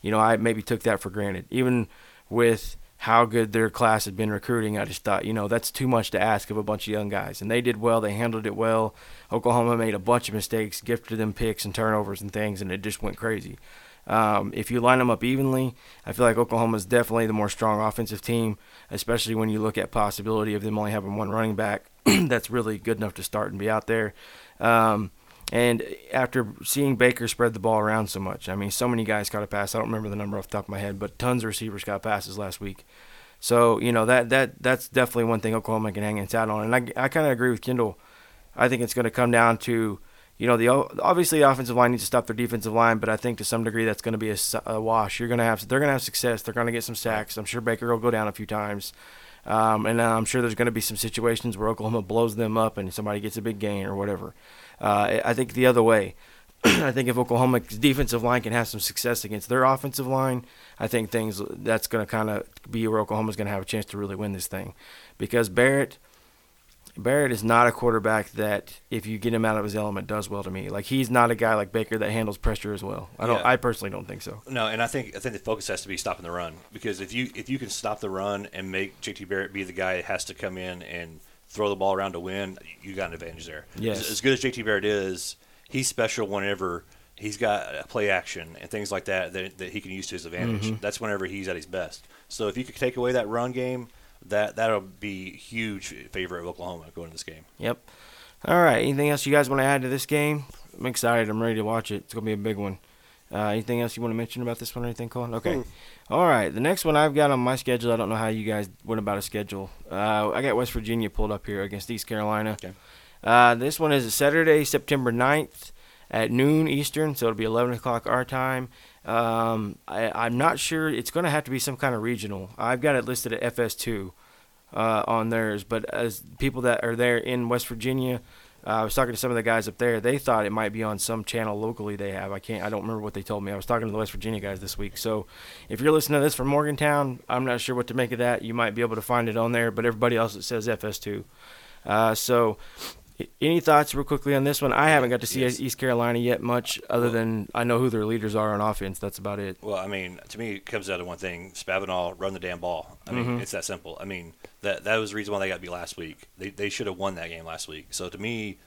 Speaker 2: You know I maybe took that for granted even with how good their class had been recruiting. I just thought, you know, that's too much to ask of a bunch of young guys. And they did well. They handled it well. Oklahoma made a bunch of mistakes, gifted them picks and turnovers and things, and it just went crazy. Um, if you line them up evenly, I feel like Oklahoma is definitely the more strong offensive team, especially when you look at possibility of them only having one running back that's really good enough to start and be out there. Um, and after seeing Baker spread the ball around so much, I mean, so many guys got a pass. I don't remember the number off the top of my head, but tons of receivers got passes last week. So you know that that that's definitely one thing Oklahoma can hang its hat on. And I I kind of agree with Kendall. I think it's going to come down to you know the obviously the offensive line needs to stop their defensive line, but I think to some degree that's going to be a wash. You're going to have they're going to have success. They're going to get some sacks. I'm sure Baker will go down a few times. Um, and I'm sure there's going to be some situations where Oklahoma blows them up and somebody gets a big gain or whatever. Uh, I think the other way. I think if Oklahoma's defensive line can have some success against their offensive line, I think things that's going to kind of be where Oklahoma's going to have a chance to really win this thing, because Barrett, Barrett is not a quarterback that if you get him out of his element does well to me. Like he's not a guy like Baker that handles pressure as well. I don't.
Speaker 3: Yeah.
Speaker 2: I personally don't think so.
Speaker 3: No, and I think I think the focus has to be stopping the run because if you if you can stop the run and make JT Barrett be the guy that has to come in and throw the ball around to win, you got an advantage there.
Speaker 2: Yes.
Speaker 3: As, as good as JT Barrett is, he's special whenever he's got a play action and things like that that, that he can use to his advantage.
Speaker 2: Mm-hmm.
Speaker 3: That's whenever he's at his best. So if you could take away that run game, that that'll be huge favor of Oklahoma going to this game.
Speaker 2: Yep. All right. Anything else you guys want to add to this game? I'm excited. I'm ready to watch it. It's gonna be a big one. Uh, anything else you want to mention about this one or anything, Colin? Okay. All right. The next one I've got on my schedule. I don't know how you guys went about a schedule. Uh, I got West Virginia pulled up here against East Carolina.
Speaker 3: Okay.
Speaker 2: Uh, this one is a Saturday, September 9th at noon Eastern, so it'll be 11 o'clock our time. Um, I, I'm not sure. It's going to have to be some kind of regional. I've got it listed at FS2 uh, on theirs, but as people that are there in West Virginia, uh, I was talking to some of the guys up there. They thought it might be on some channel locally they have. I can't. I don't remember what they told me. I was talking to the West Virginia guys this week. So, if you're listening to this from Morgantown, I'm not sure what to make of that. You might be able to find it on there, but everybody else it says FS2. Uh, so, any thoughts real quickly on this one? I haven't got to see
Speaker 3: Yes.
Speaker 2: East Carolina yet much, other than I know who their leaders are on offense. That's about it.
Speaker 3: Well, I mean, to me, it comes down to one thing: Spavital run the damn ball. I mean,
Speaker 2: Mhm.
Speaker 3: it's that simple. I mean, that that was the reason why they got beat last week. They they should have won that game last week. So to me,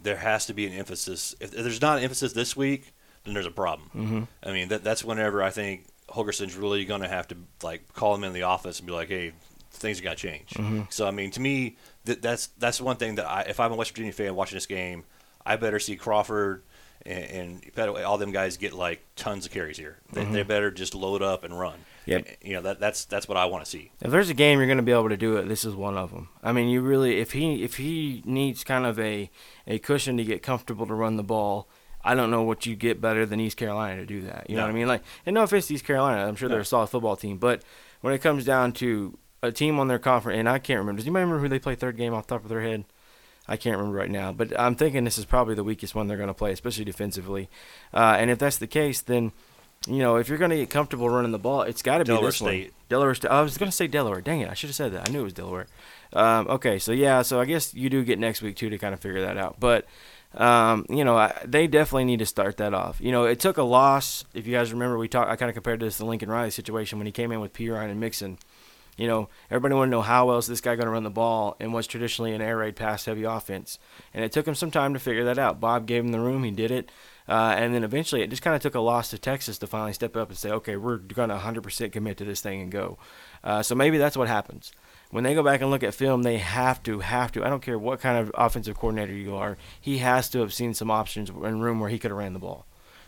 Speaker 3: there has to be an emphasis. If, if there's not an emphasis this week, then there's a problem.
Speaker 2: Mm-hmm.
Speaker 3: I mean, that that's whenever I think Holgorsen's really going to have to like call him in the office and be like, "Hey, things have got to change."
Speaker 2: Mhm.
Speaker 3: So I mean, to me, that that's that's one thing that I, if I'm a West Virginia fan watching this game, I better see Crawford and, and all them guys get like tons of carries here. They, they mm-hmm. better just load up and run.
Speaker 2: Yep.
Speaker 3: You know that that's that's what I want to see.
Speaker 2: If there's a game you're going to be able to do it, this is one of them. I mean, you really if he if he needs kind of a a cushion to get comfortable to run the ball, I don't know what you get better than East Carolina to do that. You know what I mean? Like, and no offense to East Carolina, I'm sure they're a solid football team, but when it comes down to a team on their conference, and I can't remember. Does anybody remember who they play third game off the top of their head? I can't remember right now, but I'm thinking this is probably the weakest one they're going to play, especially defensively. Uh, and if that's the case, then you know if you're going to get comfortable running the ball, it's got to be
Speaker 3: Delaware
Speaker 2: this one.
Speaker 3: State.
Speaker 2: Delaware State. I was going to say Delaware. Dang it! I should have said that. I knew it was Delaware. Um, okay, so yeah, so I guess you do get next week too to kind of figure that out. But um, you know, I, they definitely need to start that off. You know, it took a loss. If you guys remember, we talked. I kind of compared this to the Lincoln Riley situation when he came in with Perine and Mixon. You know, everybody wanted to know how well is this guy going to run the ball in what's traditionally an air raid pass heavy offense. And it took him some time to figure that out. Bob gave him the room, he did it. Uh, and then eventually it just kind of took a loss to Texas to finally step up and say, okay, we're going to 100% commit to this thing and go. Uh, so maybe that's what happens. When they go back and look at film, they have to, have to. I don't care what kind of offensive coordinator you are, he has to have seen some options in room where he could have ran the ball.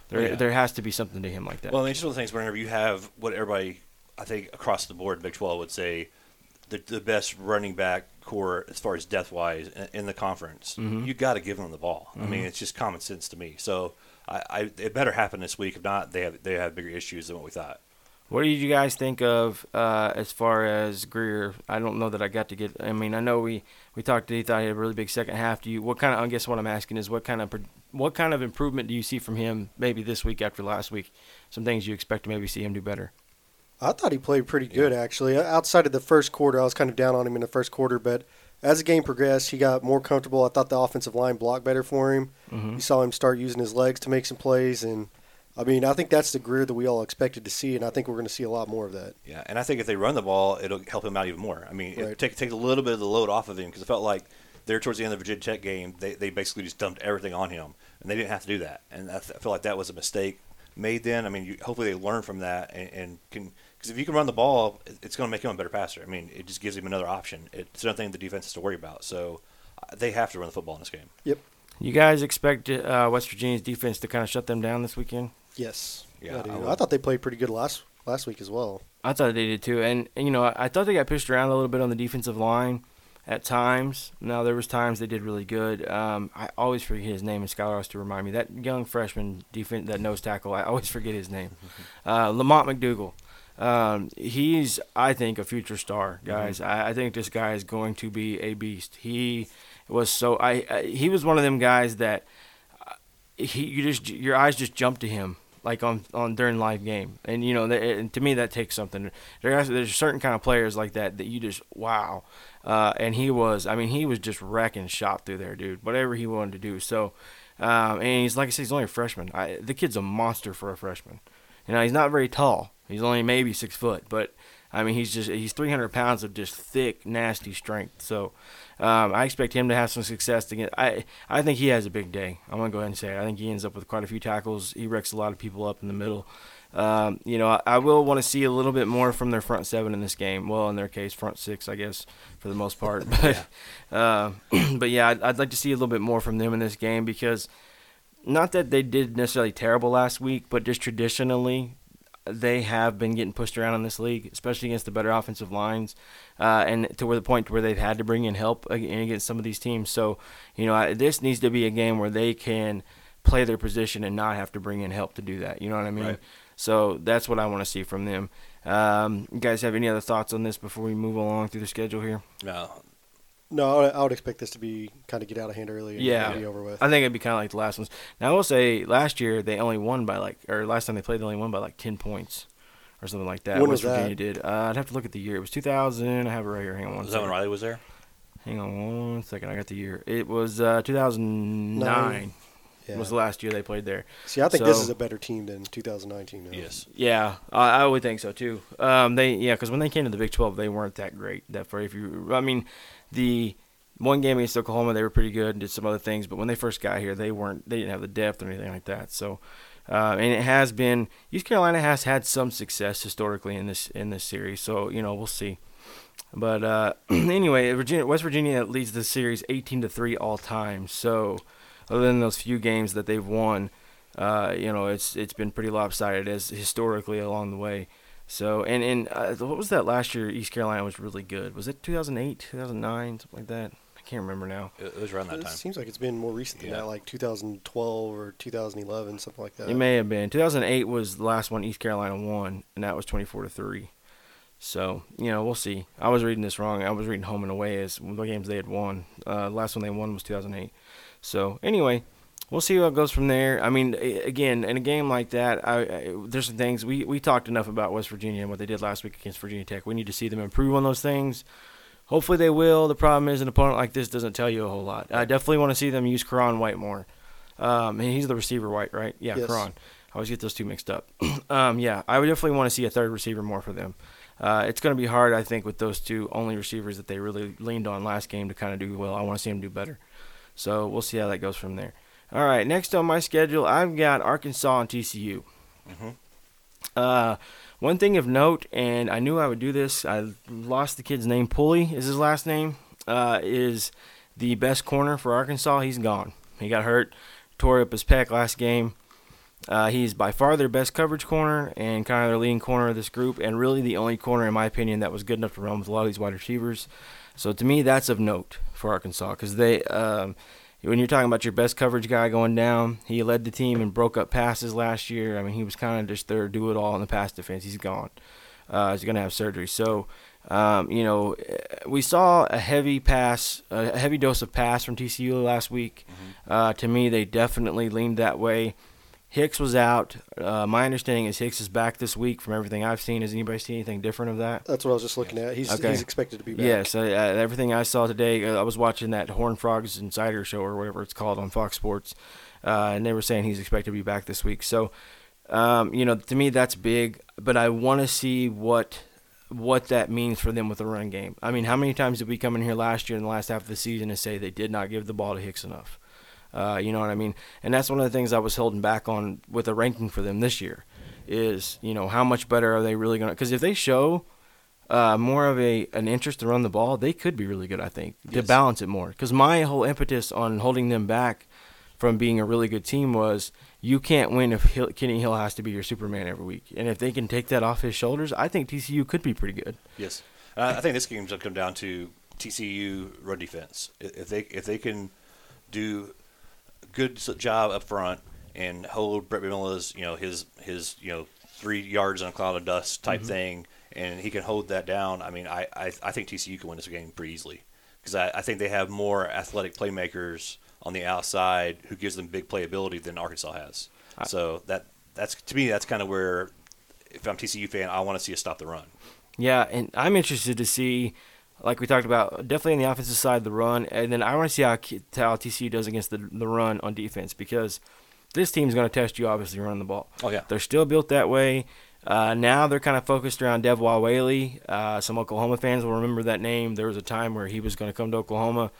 Speaker 2: There,
Speaker 3: Yeah.
Speaker 2: there has to be something to him like that.
Speaker 3: Well, I mean, it's just one of the things whenever you have what everybody, I think, across the board, Big 12 would say the, the best running back core as far as depth wise in, in the conference,
Speaker 2: Mhm.
Speaker 3: you got to give them the ball. I mean,
Speaker 2: Mhm.
Speaker 3: it's just common sense to me. So I, I, it better happen this week. If not, they have they have bigger issues than what we thought.
Speaker 2: What did you guys think of uh, as far as Grier? I don't know that I got to get. I mean, I know we we talked. He thought he had a really big second half. Do you? What kind of? I guess what I'm asking is what kind of what kind of improvement do you see from him? Maybe this week after last week, some things you expect to maybe see him do better.
Speaker 6: I thought he played pretty good actually. Outside of the first quarter, I was kind of down on him in the first quarter, but as the game progressed, he got more comfortable. I thought the offensive line blocked better for him.
Speaker 2: Mm-hmm.
Speaker 6: You saw him start using his legs to make some plays, and I mean, I think that's the Grier that we all expected to see, and I think we're going to see a lot more of that.
Speaker 3: Yeah, and I think if they run the ball, it'll help him out even more. I mean, it
Speaker 6: Right.
Speaker 3: take take a little bit of the load off of him because it felt like there towards the end of the Virginia Tech game, they, they basically just dumped everything on him, and they didn't have to do that. And I, th- I feel like that was a mistake made then. I mean, you, hopefully they learn from that and, and can because if you can run the ball, it's going to make him a better passer. I mean, it just gives him another option. It's nothing the defense has to worry about. So uh, they have to run the football in this game. Yep.
Speaker 2: You guys expect uh, West Virginia's defense to kind of shut them down this weekend?
Speaker 6: Yes,
Speaker 3: Yeah,
Speaker 6: I.
Speaker 3: I
Speaker 6: I, thought they played pretty good last last week as well.
Speaker 2: I thought they did too, and, and you know I, I thought they got pushed around a little bit on the defensive line at times. Now there was times they did really good. Um, I always forget his name, and Skylar has to remind me that young freshman defense, that nose tackle. I always forget his name, uh, Lamonte McDougle. Um, he's I think a future star, guys. I, I think this guy is going to be a beast. He was so I, I he was one of them guys that uh, he you just your eyes just jump to him like on on during live game, and you know that, and to me that takes something. There there's certain kind of players like that that you just wow, uh, and he was I mean he was just wrecking shop through there, dude. Whatever he wanted to do, so um, and he's like I said, he's only a freshman. I, the kid's a monster for a freshman. You know he's not very tall. He's only maybe six foot, but I mean he's just he's 300 pounds of just thick, nasty strength. So. Um, I expect him to have some success. Again, I I think he has a big day. I'm gonna go ahead and say it. I think he ends up with quite a few tackles. He wrecks a lot of people up in the middle. Um, you know, I, I will want to see a little bit more from their front seven in this game. Well, in their case, front six, I guess, for the most part. But, uh, but yeah, I'd, I'd like to see a little bit more from them in this game because not that they did necessarily terrible last week, but just traditionally, they have been getting pushed around in this league, especially against the better offensive lines, uh, and to where the point where they've had to bring in help against some of these teams. So, you know, I, this needs to be a game where they can play their position and not have to bring in help to do that. You know what I mean?
Speaker 3: Right.
Speaker 2: So that's what I want to see from them. Um, you guys have any other thoughts on this before we move along through the schedule here?
Speaker 3: No,
Speaker 6: No, I, I would expect this to be kind of get out of hand early and
Speaker 2: Yeah.
Speaker 6: be over with.
Speaker 2: I think it'd be kind of like the last ones. Now I will say, last year they only won by like, or last time they played, they only won by like ten points, or something like that.
Speaker 6: When
Speaker 2: West
Speaker 6: was that?
Speaker 2: Virginia did. Uh, I'd have to look at the year. It was 2000. I have it right here. Hang on one
Speaker 3: was that when
Speaker 2: second.
Speaker 3: Riley was there?
Speaker 2: Hang on one second. I got the year. It was uh, 2009.
Speaker 6: Nine. Yeah.
Speaker 2: Was the last year they played there.
Speaker 6: See, I think this is a better team than 2019. Now.
Speaker 3: Yes.
Speaker 2: Yeah, I, I would think so too. Um, they yeah, because when they came to the Big Twelve, they weren't that great. That for if you, I mean, the one game against Oklahoma, they were pretty good and did some other things. But when they first got here, they weren't. They didn't have the depth or anything like that. So, uh, and it has been East Carolina has had some success historically in this in this series. So you know we'll see. But uh, anyway, Virginia, West Virginia leads the series 18 to three all time. So other than those few games that they've won, uh, you know, it's it's been pretty lopsided as historically along the way. So and and uh, what was that last year? East Carolina was really good. Was it 2008, 2009, something like that? I can't remember now.
Speaker 3: It, it was around that
Speaker 6: It
Speaker 3: time.
Speaker 6: seems like it's been more recent than
Speaker 3: Yeah.
Speaker 6: that, like 2012 or 2011, something like that.
Speaker 2: It may have been 2008 was the last one East Carolina won, and that was 24 to three. So you know we'll see. I was reading this wrong. I was reading home and away as the games they had won. Uh, last one they won was 2008. So anyway, we'll see what goes from there. I mean, again, in a game like that, I, I, there's some things we we talked enough about West Virginia and what they did last week against Virginia Tech. We need to see them improve on those things. Hopefully they will. The problem is an opponent like this doesn't tell you a whole lot. I definitely want to see them use Ka'Raun White more. Um, and he's the receiver White, right? Yeah,
Speaker 6: Yes.
Speaker 2: Ka'Raun. I always get those two mixed up. um, yeah, I would definitely want to see a third receiver more for them. Uh, it's going to be hard, I think, with those two only receivers that they really leaned on last game to kind of do well. I want to see them do better. So we'll see how that goes from there. All right, next on my schedule, I've got Arkansas and TCU.
Speaker 3: Mhm.
Speaker 2: Uh, one thing of note, and I knew I would do this. I lost the kid's name. Pulley is his last name. Uh, is the best corner for Arkansas. He's gone. He got hurt, tore up his pec last game. Uh, he's by far their best coverage corner and kind of their leading corner of this group, and really the only corner, in my opinion, that was good enough to run with a lot of these wide receivers. So to me, that's of note for Arkansas because they, um, when you're talking about your best coverage guy going down, he led the team and broke up passes last year. I mean, he was kind of just there, do it all in the pass defense. He's gone. Uh, he's going to have surgery. So, um, you know, eh, we saw a heavy pass, a heavy dose of pass from TCU last week. Uh, to me, they definitely leaned that way. Hicks was out. Uh, my understanding is Hicks is back this week. From everything I've seen, has anybody seen anything different of that?
Speaker 6: That's what I was just looking at. He's,
Speaker 2: Okay.
Speaker 6: he's expected to be back.
Speaker 2: Yes, uh, uh, everything I saw today. Uh, I was watching that Horn Frogs Insider show or whatever it's called on Fox Sports, uh, and they were saying he's expected to be back this week. So, um, you know, to me that's big. But I want to see what what that means for them with the run game. I mean, how many times did we come in here last year in the last half of the season and say they did not give the ball to Hicks enough? Uh, you know what I mean? And that's one of the things I was holding back on with a ranking for them this year. Is you know how much better are they really going to? Because if they show uh, more of a an interest to run the ball, they could be really good. I think to balance it more. Because my whole impetus on holding them back from being a really good team was you can't win if Hill, Kenny Hill has to be your Superman every week. And if they can take that off his shoulders, I think TCU could be pretty good.
Speaker 3: Yes, uh, I think this game's gonna come down to TCU run defense. If they if they can do good job up front and hold Bret Bielema's you know his his you know three yards on a cloud of dust type mm-hmm. thing, and he can hold that down. I mean, I I, I think TCU can win this game pretty easily because I, I think they have more athletic playmakers on the outside who gives them big playability than Arkansas has. So that that's to me that's kind of where if I'm TCU fan, I want to see us stop the run.
Speaker 2: Yeah, and I'm interested to see, like we talked about, definitely on the offensive side, the run, and then I want to see how, how TCU does against the the run on defense because this team's going to test you obviously running the ball.
Speaker 3: Oh yeah.
Speaker 2: They're still built that way. Uh, now they're kind of focused around Devwah Whaley. Uh, some Oklahoma fans will remember that name. There was a time where he was going to come to Oklahoma,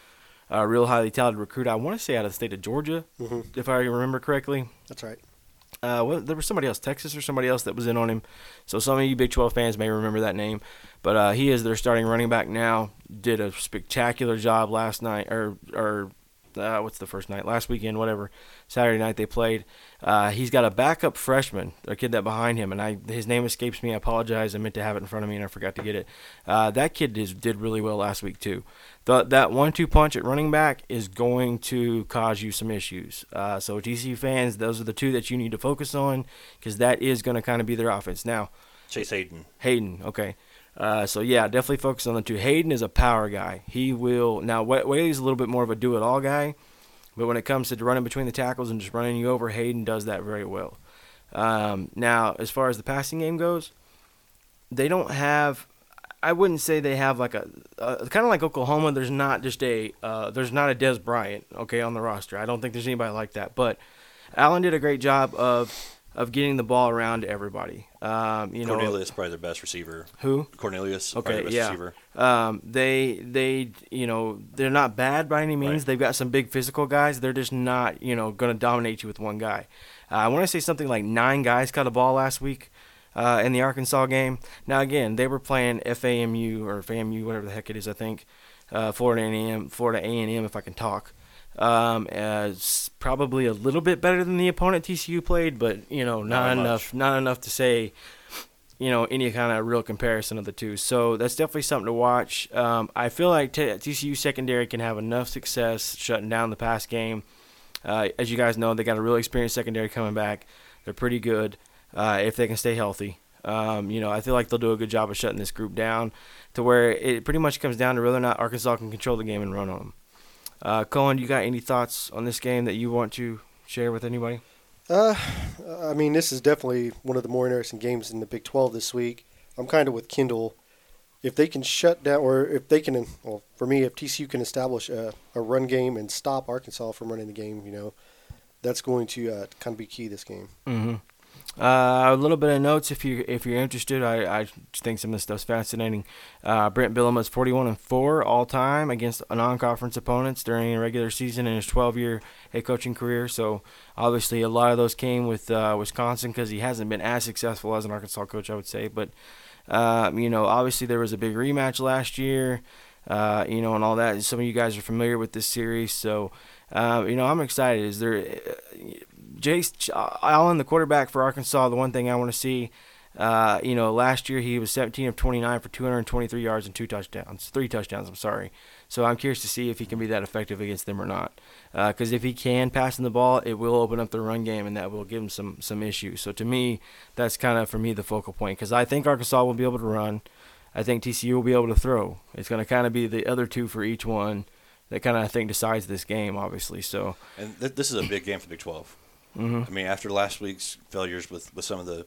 Speaker 2: a real highly talented recruit. I want to say out of the state of Georgia,
Speaker 6: Mhm.
Speaker 2: if I remember correctly.
Speaker 6: That's right.
Speaker 2: Uh, well, there was somebody else, Texas or somebody else that was in on him. So some of you Big 12 fans may remember that name. But uh, he is their starting running back now. Did a spectacular job last night, or or uh, what's the first night? Last weekend, whatever. Saturday night they played. Uh, he's got a backup freshman, a kid that behind him, and I his name escapes me. I apologize. I meant to have it in front of me and I forgot to get it. Uh, that kid is, did really well last week too. The, that one-two punch at running back is going to cause you some issues. Uh, so TCU fans, those are the two that you need to focus on because that is going to kind of be their offense. Now,
Speaker 3: Chase Hayden.
Speaker 2: Hayden, okay. Uh, so yeah, definitely focus on the two. Hayden is a power guy. He will now. Whaley's a little bit more of a do-it-all guy, but when it comes to running between the tackles and just running you over, Hayden does that very well. Um, now, as far as the passing game goes, they don't have. I wouldn't say they have like a, a kind of like Oklahoma. There's not just a uh, there's not a Dez Bryant okay on the roster. I don't think there's anybody like that. But Allen did a great job of of getting the ball around to everybody. Um, you
Speaker 3: Cornelius
Speaker 2: know,
Speaker 3: probably their best receiver.
Speaker 2: Who?
Speaker 3: Cornelius.
Speaker 2: Okay, yeah.
Speaker 3: Receiver.
Speaker 2: Um, they they you know they're not bad by any means.
Speaker 3: Right.
Speaker 2: They've got some big physical guys. They're just not you know going to dominate you with one guy. Uh, I want to say something like nine guys caught a ball last week. Uh, in the Arkansas game. Now again, they were playing FAMU or FAMU, whatever the heck it is. I think uh, Florida A&M, Florida A&M, if I can talk. Um, as probably a little bit better than the opponent TCU played, but you know not,
Speaker 3: Not much.
Speaker 2: enough, not enough to say you know any kind of real comparison of the two. So that's definitely something to watch. Um, I feel like t- TCU secondary can have enough success shutting down the pass game. Uh, as you guys know, they got a really experienced secondary coming back. They're pretty good uh, if they can stay healthy. Um, you know, I feel like they'll do a good job of shutting this group down to where it pretty much comes down to whether or not Arkansas can control the game and run on them. Uh, Cohen, you got any thoughts on this game that you want to share with anybody?
Speaker 6: Uh, I mean, this is definitely one of the more interesting games in the Big 12 this week. I'm kind of with Kendall. If they can shut down, or if they can, well, for me, if TCU can establish a, a run game and stop Arkansas from running the game, you know, that's going to uh, kind of be key this game.
Speaker 2: Mm-hmm. Uh, a little bit of notes if you if you're interested. I, I think some of this stuff's fascinating. Uh, Bret Bielema is 41 and four all time against non-conference opponents during a regular season in his 12-year head coaching career. So obviously a lot of those came with uh, Wisconsin because he hasn't been as successful as an Arkansas coach, I would say. But um, you know, obviously there was a big rematch last year. Uh, you know, and all that. Some of you guys are familiar with this series, so uh, you know I'm excited. Is there Jace Allen, the quarterback for Arkansas, the one thing I want to see, uh, you know, last year he was 17 of 29 for 223 yards and two touchdowns, three touchdowns. I'm sorry. So I'm curious to see if he can be that effective against them or not. Because if he can pass in the ball, it will open up the run game, and that will give him some some issues. So to me, that's kind of for me the focal point. Because I think Arkansas will be able to run. I think TCU will be able to throw. It's going to kind of be the other two for each one that kind of I think decides this game, obviously. So
Speaker 3: And th- this is a big game for Big 12.
Speaker 2: Mhm.
Speaker 3: I mean, after last week's failures with, with some of the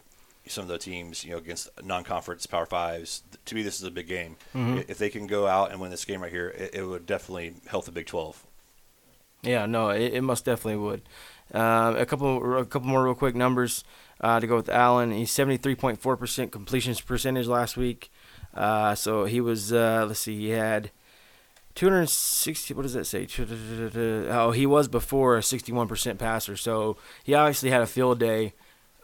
Speaker 3: some of the teams, you know, against non-conference Power Fives, to me, this is a big game.
Speaker 2: Mhm.
Speaker 3: If they can go out and win this game right here, it, it would definitely help the Big 12.
Speaker 2: Yeah, no, it, it most definitely would. Um, a couple, a couple more real quick numbers uh, to go with Allen. He's seventy three point four percent completions percentage last week. Uh, so he was. Uh, let's see, he had two hundred sixty. What does that say? Oh, he was before a sixty one percent passer. So he obviously had a field day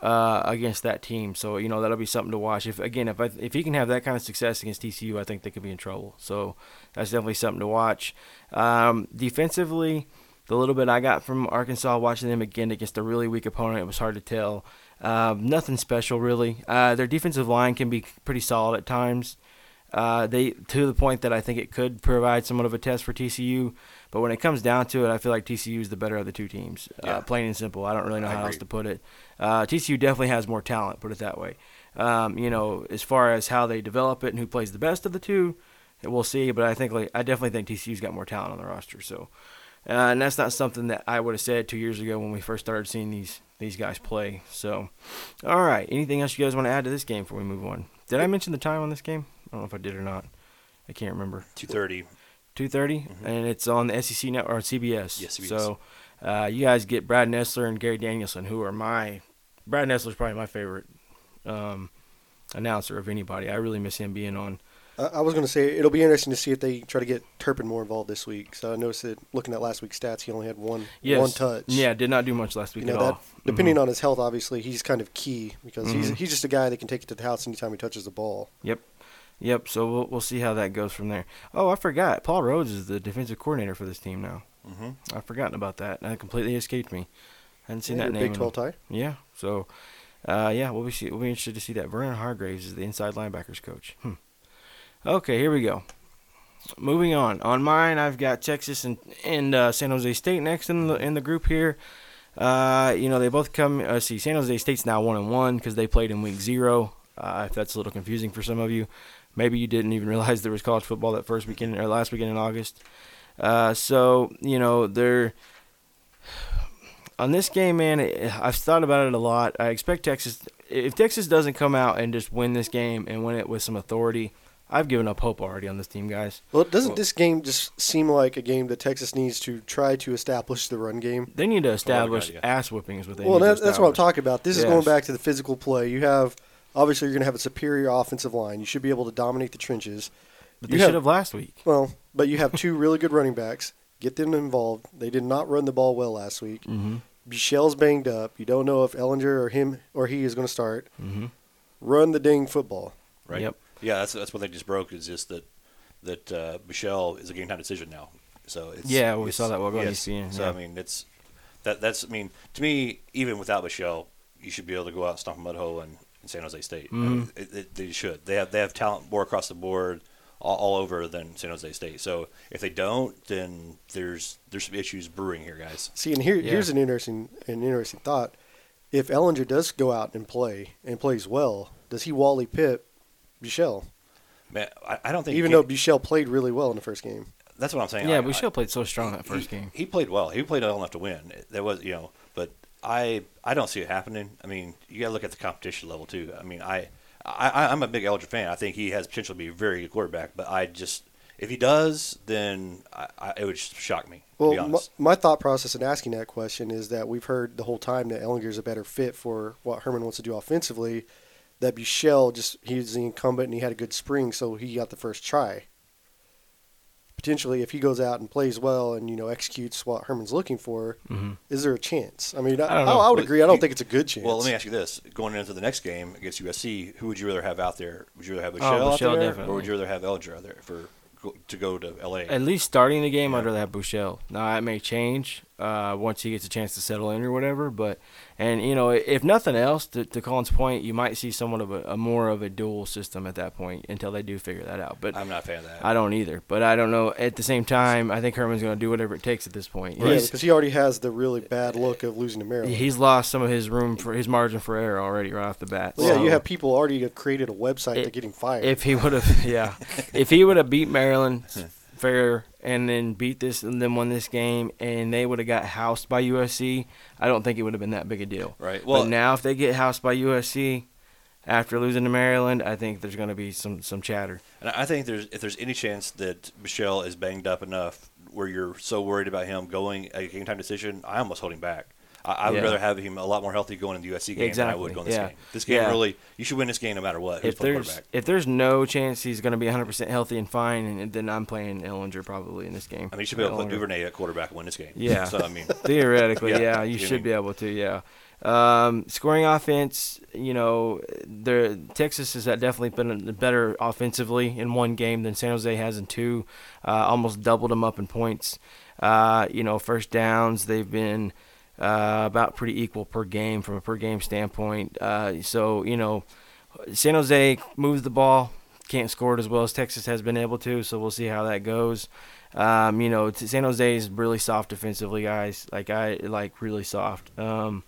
Speaker 2: uh, against that team. So you know that'll be something to watch. If again, if I, if he can have that kind of success against TCU, I think they could be in trouble. So that's definitely something to watch. Um, defensively, the little bit I got from Arkansas watching them again against a really weak opponent, it was hard to tell. Um, nothing special really. Uh, their defensive line can be pretty solid at times. Uh, they to the point that I think it could provide somewhat of a test for TCU. But when it comes down to it, I feel like TCU is the better of the two teams.
Speaker 3: Yeah.
Speaker 2: Uh, plain and simple. I don't really know
Speaker 3: I
Speaker 2: how else to put it. Uh, TCU definitely has more talent. Put it that way. Um, you know, as far as how they develop it and who plays the best of the two, we'll see. But I think like I definitely think TCU's got more talent on the roster. So, uh, and that's not something that I would have said two years ago when we first started seeing these these guys play. So, all right. Anything else you guys want to add to this game before we move on? Did I mention the time on this game? I don't know if I did or not. I can't remember.
Speaker 3: 230.
Speaker 2: Two and it's on the SEC net or on CBS.
Speaker 3: Yes, CBS.
Speaker 2: So, uh, you guys get Brad Nessler and Gary Danielson, who are my Brad Nessler's probably my favorite um, announcer of anybody. I really miss him being on
Speaker 6: I, I was going to say it'll be interesting to see if they try to get Turpin more involved this week. So I noticed that looking at last week's stats, he only had one
Speaker 2: Yes.
Speaker 6: one touch.
Speaker 2: Yeah, did not do much last
Speaker 6: You
Speaker 2: week
Speaker 6: know
Speaker 2: at
Speaker 6: that
Speaker 2: all.
Speaker 6: depending
Speaker 2: Mhm.
Speaker 6: on his health, obviously he's kind of key because he's
Speaker 2: Mhm.
Speaker 6: he's just a guy that can take it to the house anytime he touches the ball.
Speaker 2: Yep. So we'll we'll see how that goes from there. Oh, I forgot. Paul Rhoads is the defensive coordinator for this team now.
Speaker 3: hmm
Speaker 2: I've forgotten about that. That completely escaped me. I hadn't seen
Speaker 6: Yeah,
Speaker 2: that name.
Speaker 6: Big Twelve tie.
Speaker 2: Yeah. So, uh, yeah, we'll be see, we'll be interested to see that. Vernon Hargreaves is the inside linebackers coach. Hmm. Okay, here we go. Moving on. On mine, I've got Texas and and uh, San Jose State next in the in the group here. Uh, you know, they both come. Uh, see, San Jose State's now one and one because they played in week zero. Uh, if that's a little confusing for some of you, maybe you didn't even realize there was college football that first weekend or last weekend in August. Uh, so you know they're on this game, man. I've thought about it a lot. I expect Texas. If Texas doesn't come out and just win this game and win it with some authority, I've given up hope already on this team, guys.
Speaker 6: Well, doesn't
Speaker 3: Well-
Speaker 6: this game just seem like a game that Texas needs to try to establish the run game?
Speaker 2: They need to establish
Speaker 3: yeah.
Speaker 2: ass whippings with.
Speaker 6: Well, that, that's what I'm talking about. This is going back to the physical play. You have obviously you're going to have a superior offensive line. You should be able to dominate the trenches.
Speaker 2: But
Speaker 6: you
Speaker 2: they
Speaker 6: have-
Speaker 2: should have last week.
Speaker 6: Well, but you have two really good running backs. Get them involved. They did not run the ball well last week.
Speaker 2: Mm-hmm.
Speaker 6: Buechele's banged up. You don't know if Ehlinger or him or he is going to start.
Speaker 2: Mm-hmm.
Speaker 6: Run the dang football.
Speaker 3: Right.
Speaker 2: Yep.
Speaker 3: Yeah, that's that's what they just broke. Is just that that uh, Buechele is a game time decision now. So it's
Speaker 2: Yeah, we
Speaker 3: it's-
Speaker 2: saw that while going
Speaker 3: yes.
Speaker 2: ESPN,
Speaker 3: So
Speaker 2: yeah.
Speaker 3: I mean, it's that that's I mean to me even without Buechele, you should be able to go out and stomp a mud hole in, in San Jose State. I mean,
Speaker 2: Mhm.
Speaker 3: it, it, they should. They have they have talent more across the board. All, all over than San Jose State. So if they don't, then there's there's some issues brewing here, guys.
Speaker 6: See, and here
Speaker 2: Yeah.
Speaker 6: here's an interesting an interesting thought. If Ehlinger does go out and play and plays well, does he Wally Pipp Buechele?
Speaker 3: Man, I, I don't think
Speaker 6: Even though
Speaker 3: can-
Speaker 6: Buechele played really well in the first game.
Speaker 3: that's what I'm saying.
Speaker 2: Yeah,
Speaker 3: I-
Speaker 2: we
Speaker 3: I-
Speaker 2: played so strong that first
Speaker 3: he,
Speaker 2: game.
Speaker 3: He played well. He played well enough to win. There was, you know, but I I don't see it happening. I mean, you got to look at the competition level too. I mean, I, I I'm a big Ehlinger fan. I think he has potential to be a very good quarterback. But I just if he does, then I, I, it would shock me. to be
Speaker 6: Well, my,
Speaker 3: honest.
Speaker 6: my thought process in asking that question is that we've heard the whole time that Ehlinger is a better fit for what Herman wants to do offensively. That Buechele just he's the incumbent and he had a good spring, so he got the first try. Potentially, if he goes out and plays well and you know executes what Herman's looking for,
Speaker 2: Mm-hmm.
Speaker 6: is there a chance? I mean, I,
Speaker 2: I don't
Speaker 6: I,
Speaker 2: know.
Speaker 6: I would
Speaker 3: Well,
Speaker 6: agree. I don't
Speaker 3: you-
Speaker 6: think it's a good chance.
Speaker 3: Well, let me ask you this: going into the next game against USC, who would you rather have out there? Would you rather have
Speaker 2: Oh,
Speaker 3: Buechele,
Speaker 2: Buechele,
Speaker 3: out there,
Speaker 2: definitely.
Speaker 3: or would you rather have Ehlinger out there for to go to LA?
Speaker 2: At least starting the game, I'd
Speaker 3: Yeah.
Speaker 2: rather have Buechele. Now that may change uh, once he gets a chance to settle in or whatever. But and you know, if nothing else, to, to Colin's point, you might see somewhat of a, a more of a dual system at that point until they do figure that out. But
Speaker 3: I'm not a fan of that.
Speaker 2: I don't either. But I don't know. At the same time, I think Herman's going to do whatever it takes at this point.
Speaker 6: yeah,
Speaker 2: He's-
Speaker 6: because he already has the really bad look of losing to Maryland.
Speaker 2: He's lost some of his room for his margin for error already right off the bat.
Speaker 6: Well, yeah, you have people already have created a website
Speaker 2: It-
Speaker 6: to get him fired.
Speaker 2: if he would have, yeah, if he would have beat Maryland fair and then beat this and then won this game and they would have got housed by USC, I don't think it would have been that big a deal.
Speaker 3: right. Well,
Speaker 2: but now if they get housed by USC after losing to Maryland, I think there's going to be some some chatter.
Speaker 3: And I think there's if there's any chance that Buechele is banged up enough where you're so worried about him going a game time decision, I almost hold him back. I, I would
Speaker 2: Yeah.
Speaker 3: rather have him a lot more healthy going in the USC game than I would
Speaker 2: Exactly,
Speaker 3: going this
Speaker 2: yeah.
Speaker 3: game. This game
Speaker 2: Yeah.
Speaker 3: really, you should win this game no matter what.
Speaker 2: If there's if there's no chance he's going to be 100% healthy and fine, and then I'm playing Ehlinger probably in this game.
Speaker 3: I mean, you should be able to put Duvernay at quarterback and win this game.
Speaker 2: Yeah.
Speaker 3: So I mean,
Speaker 2: Theoretically,
Speaker 3: Yeah,
Speaker 2: you
Speaker 3: you
Speaker 2: should
Speaker 3: mean-
Speaker 2: be able to. Yeah. Um, scoring offense, you know, Texas has definitely been better offensively in one game than San Jose has in two. Uh, almost doubled them up in points. Uh, you know, first downs they've been uh, about pretty equal per game from a per game standpoint. Uh, so you know, San Jose moves the ball, can't score it as well as Texas has been able to. So we'll see how that goes. Um, you know, San Jose is really soft defensively, guys. Like I like really soft. Um,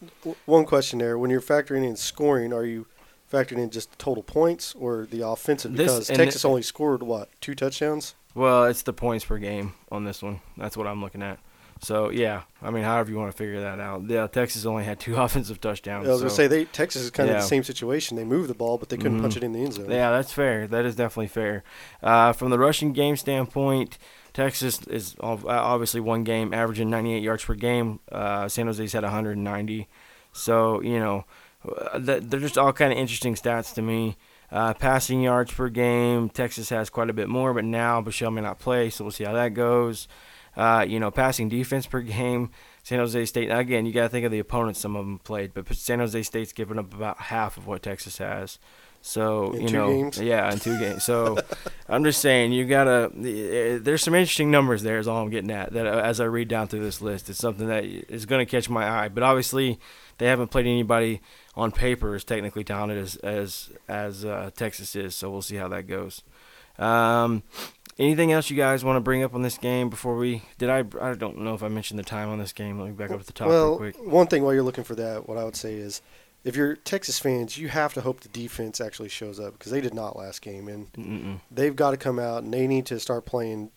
Speaker 6: One question there: When you're factoring in scoring, are you factoring in just total points or the offensive?
Speaker 2: This-
Speaker 6: Because
Speaker 2: and
Speaker 6: Texas
Speaker 2: thi-
Speaker 6: only scored what two touchdowns.
Speaker 2: well, it's the points per game on this one. That's what I'm looking at. So yeah, I mean, however you want to figure that out. Yeah, Texas only had two offensive touchdowns.
Speaker 6: I was gonna say they Texas is kind of the same situation. They moved the ball, but they couldn't
Speaker 2: Mhm.
Speaker 6: punch it in the end zone.
Speaker 2: Yeah, that's fair. That is definitely fair. Uh, from the rushing game standpoint, Texas is obviously one game averaging 98 yards per game. Uh, San Jose's had 190. So you know, uh, they're just all kind of interesting stats to me. Uh, passing yards per game, Texas has quite a bit more, but now Buechele may not play, so we'll see how that goes. Uh, you know, passing defense per game, San Jose State. Again, you got to think of the opponents some of them played, but San Jose State's given up about half of what Texas has. So
Speaker 6: In
Speaker 2: you
Speaker 6: two
Speaker 2: know,
Speaker 6: games?
Speaker 2: yeah, in two games. So I'm just saying, you gotta. eh, There's some interesting numbers there. Is all I'm getting at. That uh, as I read down through this list, it's something that is going to catch my eye. But obviously, they haven't played anybody on paper as technically talented as as as uh, Texas is. So we'll see how that goes. Um, anything else you guys want to bring up on this game before we? Did I? I don't know if I mentioned the time on this game. Let me back up at the top
Speaker 6: well,
Speaker 2: real quick.
Speaker 6: one thing while you're looking for that, what I would say is, if you're Texas fans, you have to hope the defense actually shows up because they did not last game, and
Speaker 2: Mm-mm.
Speaker 6: they've got to come out and they need to start playing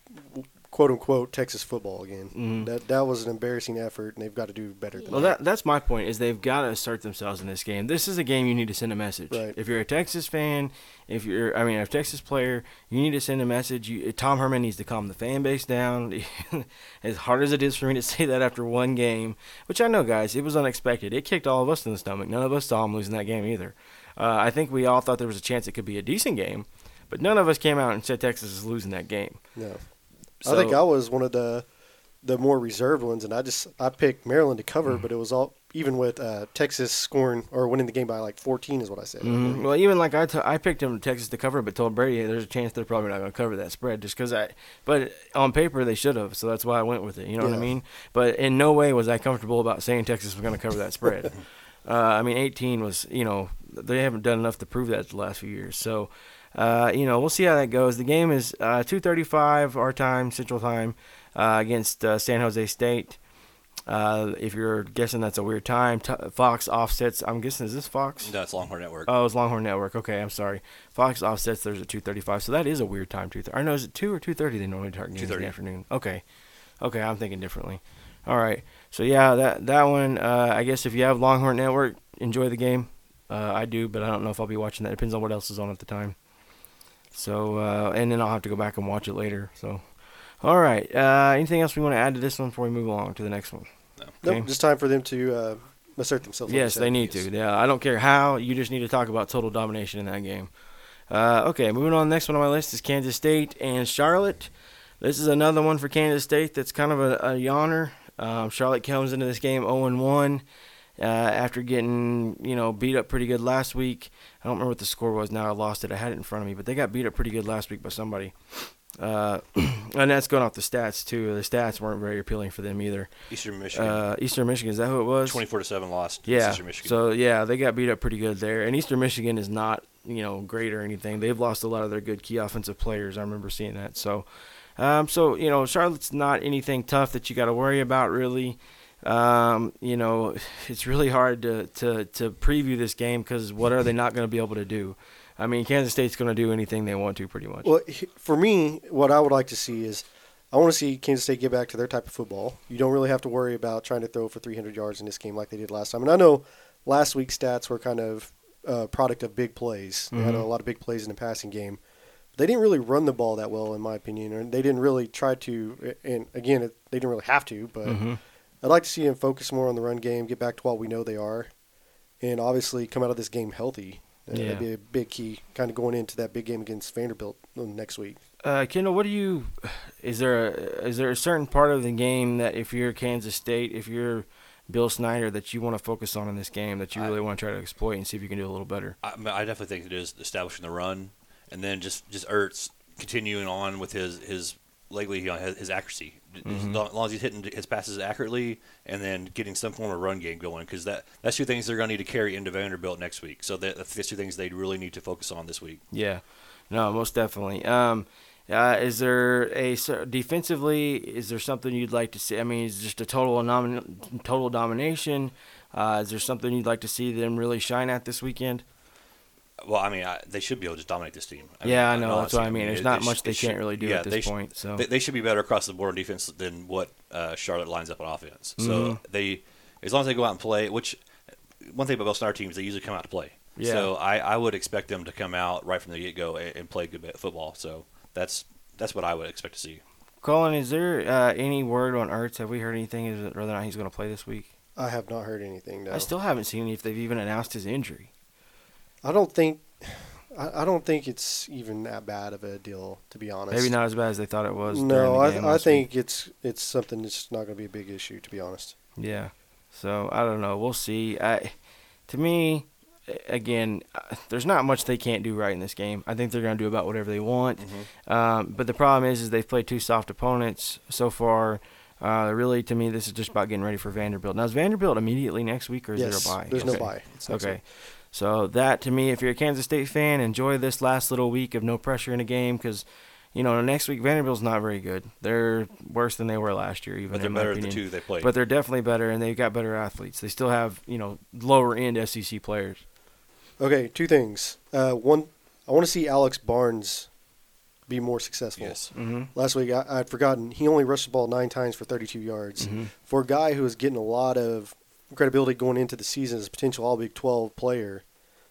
Speaker 6: quote unquote Texas football again.
Speaker 2: Mhm.
Speaker 6: That that was an embarrassing effort, and they've got to do better than
Speaker 2: Well,
Speaker 6: that.
Speaker 2: that that's my point. Is they've got to assert themselves in this game. This is a game you need to send a message.
Speaker 6: Right.
Speaker 2: If you're a Texas fan, if you're, I mean, a Texas player, you need to send a message. You, Tom Herman needs to calm the fan base down. as hard as it is for me to say that after one game, which I know, guys, it was unexpected. It kicked all of us in the stomach. None of us saw him losing that game either. Uh, I think we all thought there was a chance it could be a decent game, but none of us came out and said Texas is losing that game.
Speaker 6: No.
Speaker 2: So,
Speaker 6: I think I was one of the the more reserved ones, and I just I picked Maryland to cover, but it was all even with uh, Texas scoring or winning the game by like 14 is what I said.
Speaker 2: Mhm. Well, even like I, t- I picked him Texas to cover, but told Brady hey, there's a chance they're probably not going to cover that spread just because I. But on paper they should have, so that's why I went with it. You know what I mean? But in no way was I comfortable about saying Texas was going to cover that spread. uh, I mean, 18 was you know they haven't done enough to prove that the last few years. So, uh, you know, we'll see how that goes. The game is uh, 2:35 our time, Central Time, uh, against uh, San Jose State. Uh, if you're guessing that's a weird time, T- Fox offsets. I'm guessing is this Fox?
Speaker 3: No, that's Longhorn Network.
Speaker 2: Oh, it's Longhorn Network. Okay, I'm sorry. Fox offsets There's at 2:35, so that is a weird time. Two. I know is it two or 2:30? They normally start games in the
Speaker 3: 2:30.
Speaker 2: afternoon. Okay, okay, I'm thinking differently. All right, so yeah, that that one. Uh, I guess if you have Longhorn Network, enjoy the game. Uh, I do, but I don't know if I'll be watching that. Depends on what else is on at the time. So, uh, and then I'll have to go back and watch it later. So, all right. Uh, anything else we want to add to this one before we move along to the next one?
Speaker 6: Nope,
Speaker 2: Okay.
Speaker 6: just time for them to uh, assert themselves.
Speaker 2: Yes,
Speaker 6: said.
Speaker 2: they need to. Yeah, I don't care how. You just need to talk about total domination in that game. Uh, okay, moving on. Next one on my list is Kansas State and Charlotte. This is another one for Kansas State that's kind of a, a yawner. Um, Charlotte comes into this game 0 1 uh, after getting you know beat up pretty good last week. I don't remember what the score was. Now I lost it. I had it in front of me, but they got beat up pretty good last week by somebody. Uh, and that's going off the stats too. The stats weren't very appealing for them either.
Speaker 3: Eastern Michigan,
Speaker 2: Uh, Eastern Michigan is that who it was?
Speaker 3: 24 to seven lost.
Speaker 2: Yeah.
Speaker 3: Eastern Michigan.
Speaker 2: So yeah, they got beat up pretty good there. And Eastern Michigan is not you know great or anything. They've lost a lot of their good key offensive players. I remember seeing that. So, um, so you know Charlotte's not anything tough that you got to worry about really. Um, you know, it's really hard to to to preview this game because what are they not going to be able to do? I mean, Kansas State's going to do anything they want to, pretty much.
Speaker 6: Well, for me, what I would like to see is I want to see Kansas State get back to their type of football. You don't really have to worry about trying to throw for 300 yards in this game like they did last time. And I know last week's stats were kind of a product of big plays. They had a
Speaker 2: Mhm.
Speaker 6: lot of big plays in the passing game. They didn't really run the ball that well, in my opinion, and they didn't really try to. And again, they didn't really have to. But
Speaker 2: Mhm.
Speaker 6: I'd like to see him focus more on the run game, get back to what we know they are, and obviously come out of this game healthy. Uh,
Speaker 2: Yeah.
Speaker 6: That'd be a big key, kind of going into that big game against Vanderbilt uh, next week.
Speaker 2: Uh, Kendall, what do you? Is there a, is there a certain part of the game that if you're Kansas State, if you're Bill Snyder, that you want to focus on in this game, that you
Speaker 3: I-
Speaker 2: really want to try to exploit and see if you can do a little better?
Speaker 3: I, I I definitely think it is establishing the run, and then just just Ertz continuing on with his his lately his, his accuracy. As
Speaker 2: Mhm.
Speaker 3: long as he's hitting his passes accurately, and then getting some form of run game going, because that that's two things they're going to need to carry into Vanderbilt next week. So that, that's two things they really need to focus on this week.
Speaker 2: Yeah, no, most definitely. Um, uh, is there a defensively? Is there something you'd like to see? I mean, is just a total nomin- total domination? Uh, is there something you'd like to see them really shine at this weekend?
Speaker 3: Well, I mean, I, they should be able to just dominate this team. I
Speaker 2: yeah, I know. That's what I mean. There's
Speaker 3: it-
Speaker 2: not
Speaker 3: it
Speaker 2: much
Speaker 3: sh-
Speaker 2: they can't
Speaker 3: should-
Speaker 2: really do
Speaker 3: yeah,
Speaker 2: at
Speaker 3: they
Speaker 2: this
Speaker 3: sh-
Speaker 2: point. So
Speaker 3: They, they should be better across the board on defense than what uh, Charlotte lines up on offense. So
Speaker 2: Mhm.
Speaker 3: they, as long as they go out and play, which one thing about Bill Snyder teams, they usually come out to play.
Speaker 2: Yeah.
Speaker 3: So I, I would expect them to come out right from the get go and, and play good bit of football. So that's that's what I would expect to see.
Speaker 2: Colin, is there uh, any word on Ertz? Have we heard anything is it whether or not he's going to play this week?
Speaker 6: I have not heard anything. No.
Speaker 2: I still haven't seen if they've even announced his injury.
Speaker 6: I don't think. I, don't think it's even that bad of a deal, to be honest.
Speaker 2: Maybe not as bad as they thought it was.
Speaker 6: No, I, I think it's it's something that's not going to be a big issue, to be honest.
Speaker 2: Yeah. So I don't know. We'll see. I, to me, again, uh, there's not much they can't do right in this game. I think they're going to do about whatever they want. Um, but the problem is, is they've played two soft opponents so far. Uh, really, to me, this is just about getting ready for Vanderbilt. Now, is Vanderbilt immediately next week, or is
Speaker 6: yes,
Speaker 2: there a bye?
Speaker 6: there's no
Speaker 2: Okay.
Speaker 6: bye. It's
Speaker 2: Okay.
Speaker 6: week.
Speaker 2: So that to me, if you're a Kansas State fan, enjoy this last little week of no pressure in a game because, you know, next week Vanderbilt's not very good. They're worse than they were last year, even
Speaker 3: But they're
Speaker 2: in
Speaker 3: better than the two they played.
Speaker 2: But they're definitely better, and they've got better athletes. They still have, you know, lower end SEC players.
Speaker 6: Okay, two things. Uh, one, I want to see Alex Barnes be more successful.
Speaker 3: yes.
Speaker 2: Mm-hmm.
Speaker 6: Last week, I, I'd forgotten he only rushed the ball nine times for 32 yards.
Speaker 2: Mm-hmm.
Speaker 6: For a guy who is getting a lot of credibility going into the season as a potential All Big 12 player,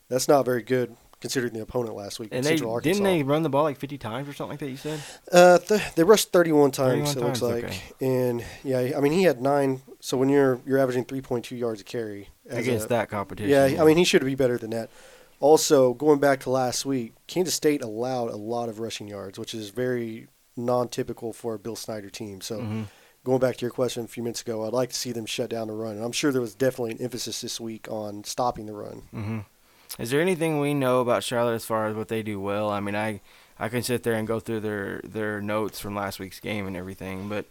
Speaker 6: that's not very good considering the opponent last week.
Speaker 2: And they didn't they run the ball like 50 times or something like that. You said.
Speaker 6: Uh, th- they rushed 31 times.
Speaker 2: 31
Speaker 6: it looks like,
Speaker 2: okay.
Speaker 6: and yeah, I mean he had nine. So when you're you're averaging 3.2 yards a carry
Speaker 2: Against
Speaker 6: a-
Speaker 2: that competition.
Speaker 6: Yeah, I mean he should be better than that. Also, going back to last week, Kansas State allowed a lot of rushing yards, which is very non-typical for a Bill Snyder team. So,
Speaker 2: Mhm.
Speaker 6: Going back to your question a few minutes ago, I'd like to see them shut down the run, and I'm sure there was definitely an emphasis this week on stopping the run.
Speaker 2: hmm Is there anything we know about Charlotte as far as what they do well? I mean, I I can sit there and go through their their notes from last week's game and everything, but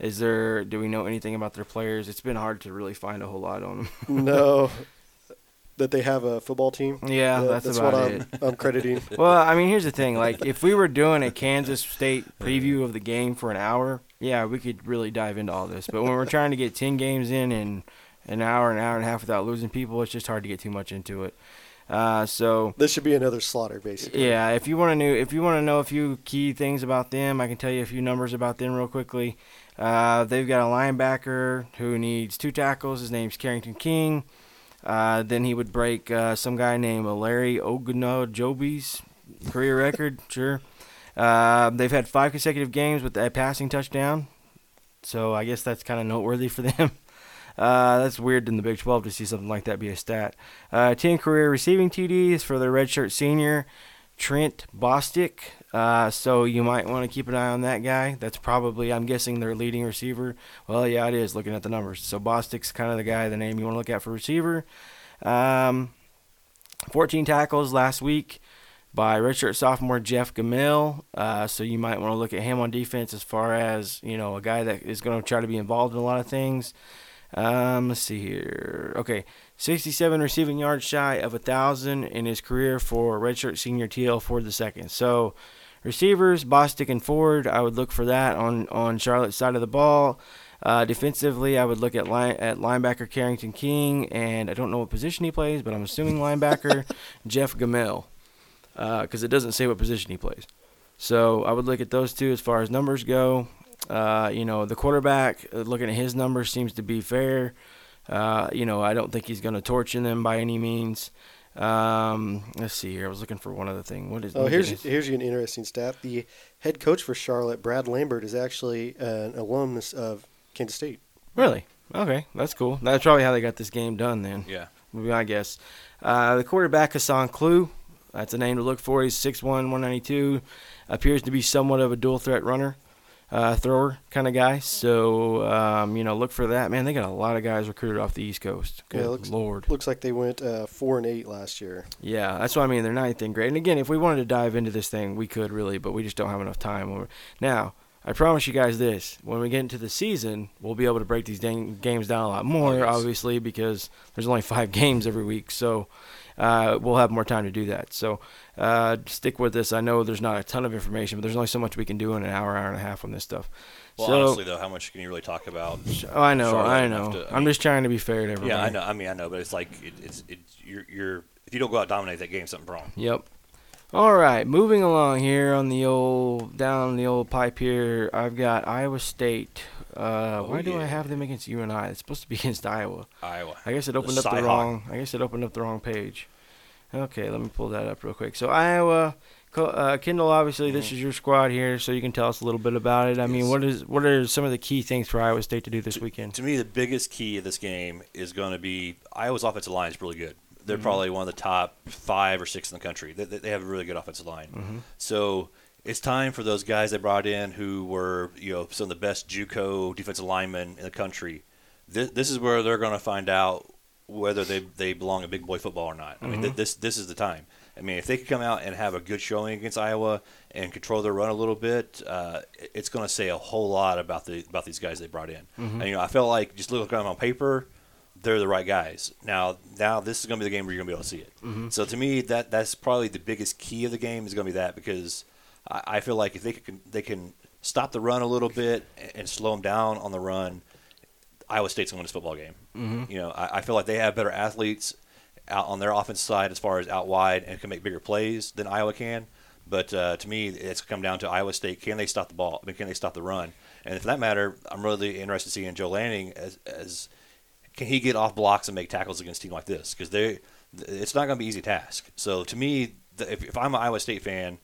Speaker 2: is there do we know anything about their players? It's been hard to really find a whole lot on them.
Speaker 6: no, that they have a football team.
Speaker 2: yeah, that's,
Speaker 6: that's
Speaker 2: about
Speaker 6: what. I'm, I'm crediting.
Speaker 2: Well, I mean, here's the thing. Like, if we were doing a Kansas State preview of the game for an hour, yeah, we could really dive into all this. But when we're trying to get 10 games in in an hour, an hour and a half without losing people, it's just hard to get too much into it. Uh, so,
Speaker 6: This should be another slaughter, basically.
Speaker 2: yeah, if you want to know, if you want to know a few key things about them, I can tell you a few numbers about them real quickly. Uh, they've got a linebacker who needs two tackles. His name's Carrington King. Uh, then he would break uh, some guy named Larry Ogunjobi's career record. Sure. Uh, they've had five consecutive games with a passing touchdown, so I guess that's kind of noteworthy for them. Uh, that's weird in the Big 12 to see something like that be a stat. Uh, 10 career receiving TDs for the redshirt senior, Trent Bostic. Uh, so you might want to keep an eye on that guy. That's probably, I'm guessing, their leading receiver. Well, yeah, it is looking at the numbers. So Bostic's kind of the guy, the name you want to look at for receiver. Um, 14 tackles last week by redshirt sophomore Jeff Gamel. Uh, so you might want to look at him on defense as far as you know a guy that is going to try to be involved in a lot of things. Um, let's see here. Okay, 67 receiving yards shy of a thousand in his career for redshirt senior TL Ford the second. So receivers, Bostic and Ford, I would look for that on on Charlotte's side of the ball. Uh, defensively, I would look at line, at linebacker Carrington King, and I don't know what position he plays, but I'm assuming linebacker Jeff Gamel, because it doesn't say what position he plays. So I would look at those two as far as numbers go. Uh, you know, the quarterback, uh, looking at his numbers, seems to be fair. Uh, you know, I don't think he's going to torch in them by any means. Um, let's see here. I was looking for one other thing. What is?
Speaker 6: Oh, here's
Speaker 2: get
Speaker 6: here's an interesting stat. The head coach for Charlotte, Brad Lambert, is actually an alumnus of Kansas State.
Speaker 2: really okay. That's cool. That's probably how they got this game done. Then
Speaker 3: Yeah.
Speaker 2: would be my guess. Uh, the quarterback Hasaan Klugh. That's a name to look for. He's 6'1", 192. Appears to be somewhat of a dual threat runner, uh, thrower kind of guy. So um, you know, look for that. Man, they got a lot of guys recruited off the East Coast. Good
Speaker 6: Yeah, looks-
Speaker 2: lord.
Speaker 6: Looks like they went uh, four and eight last year.
Speaker 2: Yeah, that's what I mean. They're not anything great. And again, if we wanted to dive into this thing, we could really, but we just don't have enough time. Now, I promise you guys this: when we get into the season, we'll be able to break these dang games down a lot more, obviously, because there's only five games every week. So uh, we'll have more time to do that. So uh, stick with this. I know there's not a ton of information, but there's only so much we can do in an hour, hour and a half on this stuff.
Speaker 3: Well,
Speaker 2: so,
Speaker 3: honestly, though, how much can you really talk about?
Speaker 2: oh, I know,
Speaker 3: Charlotte
Speaker 2: I know.
Speaker 3: to- I
Speaker 2: I'm just trying to be fair to everybody.
Speaker 3: Yeah, I know. I mean, I know, but it's like it, it's it, you're you're if you don't go out and dominate that game, something's wrong.
Speaker 2: Yep. All right, moving along here on the old down the old pipe here. I've got Iowa State. Uh,
Speaker 3: Oh,
Speaker 2: why do I have them against you and I? It's supposed to be against Iowa.
Speaker 3: Iowa.
Speaker 2: I guess it opened up the wrong. I guess it opened up the wrong page. Okay, let me pull that up real quick. So Iowa, uh, Kendall. Obviously, this
Speaker 3: Mhm.
Speaker 2: is your squad here, so you can tell us a little bit about it. I mean, what is what are some of the key things for Iowa State to do this weekend?
Speaker 3: To me, the biggest key of this game is going to be Iowa's offensive line is really good. They're mm-hmm. probably one of the top five or six in the country. They, they have a really good offensive line. Mm-hmm. So it's time for those guys they brought in who were you know some of the best JUCO defensive linemen in the country. This, this is where they're going to find out whether they, they belong in big boy football or not. I mean, th- mm-hmm. this this is the time. I mean, if they could come out and have a good showing against Iowa and control their run a little bit, uh, it's going to say a whole lot about the about these guys they brought in. And you know, I felt like just looking at them on paper, they're the right guys. Now, now this is going to be the game where you're going to be able to see it. So to me, that that's probably the biggest key of the game is going to be that because I, I feel like if they can they can stop the run a little bit and, and slow them down on the run, Iowa State's going to win this football game. Mm-hmm. You know, I, I feel like they have better athletes out on their offense side as far as out wide and can make bigger plays than Iowa can. But uh, to me, it's come down to Iowa State. Can they stop the ball? I mean, can they stop the run? And for that matter, I'm really interested to see in Joel Lanning as, as can he get off blocks and make tackles against a team like this? Because they, it's not going to be easy task. So to me, if, if I'm an Iowa State fan,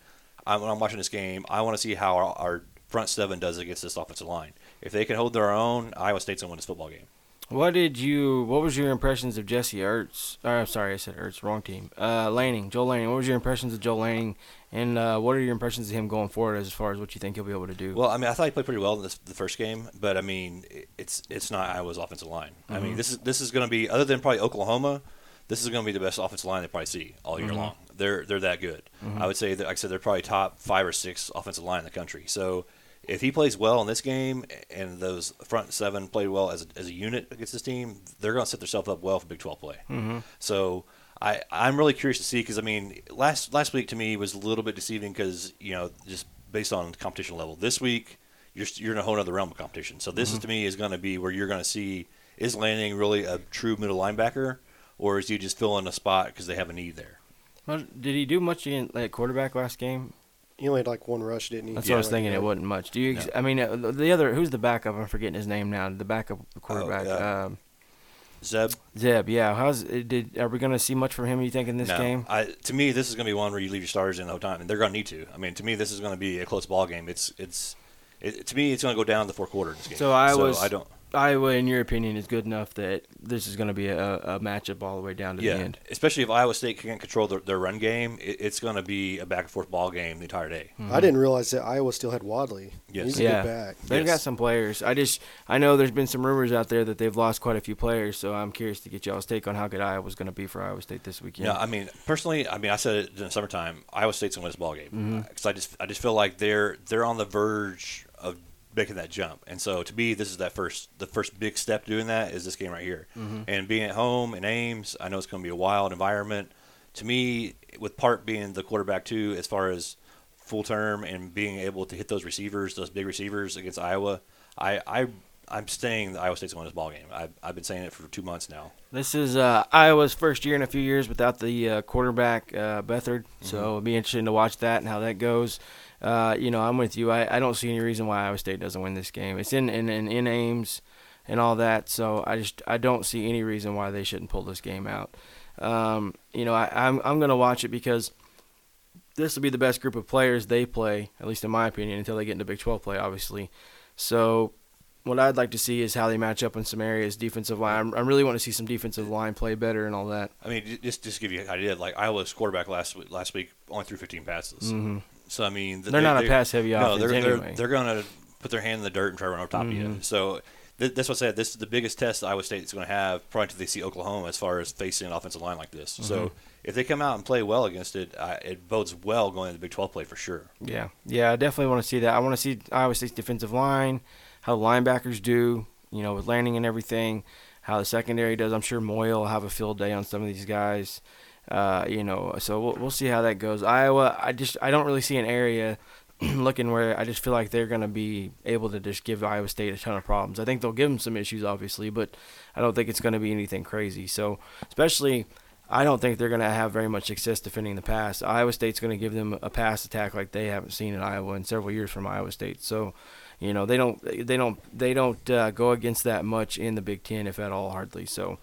Speaker 3: I, when I'm watching this game, I want to see how our, our front seven does against this offensive line. If they can hold their own, Iowa State's going to win this football game.
Speaker 2: What did you? What was your impressions of Jesse Ertz? Uh, I'm sorry, I said Ertz, wrong team. Uh, Lanning, Joel Lanning. What was your impressions of Joel Lanning, and uh, what are your impressions of him going forward as far as what you think he'll be able to do?
Speaker 3: Well, I mean, I thought he played pretty well in this, the first game, but I mean, it's it's not Iowa's offensive line. I mean, mm-hmm. this is this is going to be other than probably Oklahoma. This is going to be the best offensive line they probably see all year mm-hmm. long. They're they're that good. Mm-hmm. I would say that, like I said, they're probably top five or six offensive line in the country. So if he plays well in this game and those front seven played well as a, as a unit against this team, they're going to set themselves up well for Big 12 play. So I I'm really curious to see because I mean last last week to me was a little bit deceiving because you know just based on competition level. This week you're you're in a whole other realm of competition. So this is to me is going to be where you're going to see is Lanning really a true middle linebacker or is he just filling a spot because they have a need there?
Speaker 2: Well, did he do much in like quarterback last game?
Speaker 6: He only had like one rush, didn't he?
Speaker 2: That's
Speaker 6: Yeah,
Speaker 2: what I was
Speaker 6: like
Speaker 2: thinking.
Speaker 6: that.
Speaker 2: It wasn't much. Do you? Ex- I mean, uh, the the other who's the backup? I'm forgetting his name now. The backup quarterback,
Speaker 3: yeah.
Speaker 2: um,
Speaker 3: Zeb.
Speaker 2: Zeb. Yeah. How's eh, did? Are we going to see much from him? You think in this
Speaker 3: no,
Speaker 2: game?
Speaker 3: I, to me, this is going to be one where you leave your starters in the whole time, and they're going to need to. I mean, to me, this is going to be a close ball game. It's it's it, to me, it's going to go down the fourth quarter in this game.
Speaker 2: So I was-
Speaker 3: I don't.
Speaker 2: Iowa, in your opinion, is good enough that this is going to be a, a matchup all the way down to
Speaker 3: Yeah,
Speaker 2: the end.
Speaker 3: especially if Iowa State can't control their, their run game, it, it's going to be a back and forth ball game the entire day.
Speaker 6: I didn't realize that Iowa still had Wadley.
Speaker 3: Yes.
Speaker 6: He's a
Speaker 2: Yeah.
Speaker 6: good back.
Speaker 2: They've got some players. I just I know there's been some rumors out there that they've lost quite a few players, so I'm curious to get y'all's take on how good Iowa's going to be for Iowa State this weekend.
Speaker 3: Yeah, I mean, personally, I mean, I said it in the summertime. Iowa State's going to win this ball game
Speaker 2: Mm-hmm.
Speaker 3: because I just, I just feel like they're they're on the verge of making that jump. And so, to me, this is that first, the first big step doing that is this game right here.
Speaker 2: Mm-hmm.
Speaker 3: And being at home in Ames, I know it's going to be a wild environment. To me, with Park being the quarterback too, as far as full term and being able to hit those receivers, those big receivers against Iowa, I, I, I'm staying that Iowa State's going to this ball game. I've, I've been saying it for two months now.
Speaker 2: This is uh, Iowa's first year in a few years without the uh, quarterback uh, Beathard,
Speaker 3: Mm-hmm.
Speaker 2: so it'll be interesting to watch that and how that goes. Uh, you know, I'm with you. I, I don't see any reason why Iowa State doesn't win this game. It's in in, in in Ames and all that, so I just I don't see any reason why they shouldn't pull this game out. Um, you know, I, I'm I'm gonna watch it because this will be the best group of players they play, at least in my opinion, until they get into Big 12 play, obviously. So, what I'd like to see is how they match up in some areas, defensive line. I'm- really want to see some defensive line play better and all that.
Speaker 3: I mean, just just to give you an idea, like Iowa's quarterback last week, last week only threw 15 passes.
Speaker 2: hmm
Speaker 3: So I mean, th-
Speaker 2: They're not a pass-heavy offense.
Speaker 3: no, they're,
Speaker 2: anyway.
Speaker 3: They're, they're going to put their hand in the dirt and try to run over top of you.
Speaker 2: Mhm.
Speaker 3: So th- that's what I said. This is the biggest test Iowa State is going to have probably until they see Oklahoma as far as facing an offensive line like this.
Speaker 2: Mm-hmm.
Speaker 3: So if they come out and play well against it, uh, it bodes well going into the Big 12 play for sure.
Speaker 2: Yeah, yeah, I definitely want to see that. I want to see Iowa State's defensive line, how linebackers do, you know, with Lanning and everything, how the secondary does. I'm sure Moyle will have a field day on some of these guys. Uh, you know, so we'll, we'll see how that goes. Iowa, I just I don't really see an area looking where I just feel like they're going to be able to just give Iowa State a ton of problems. I think they'll give them some issues, obviously, but I don't think it's going to be anything crazy. So, especially, I don't think they're going to have very much success defending the pass. Iowa State's going to give them a pass attack like they haven't seen in Iowa in several years from Iowa State. So, you know, they don't they don't they don't uh, go against that much in the Big Ten, if at all, hardly. So,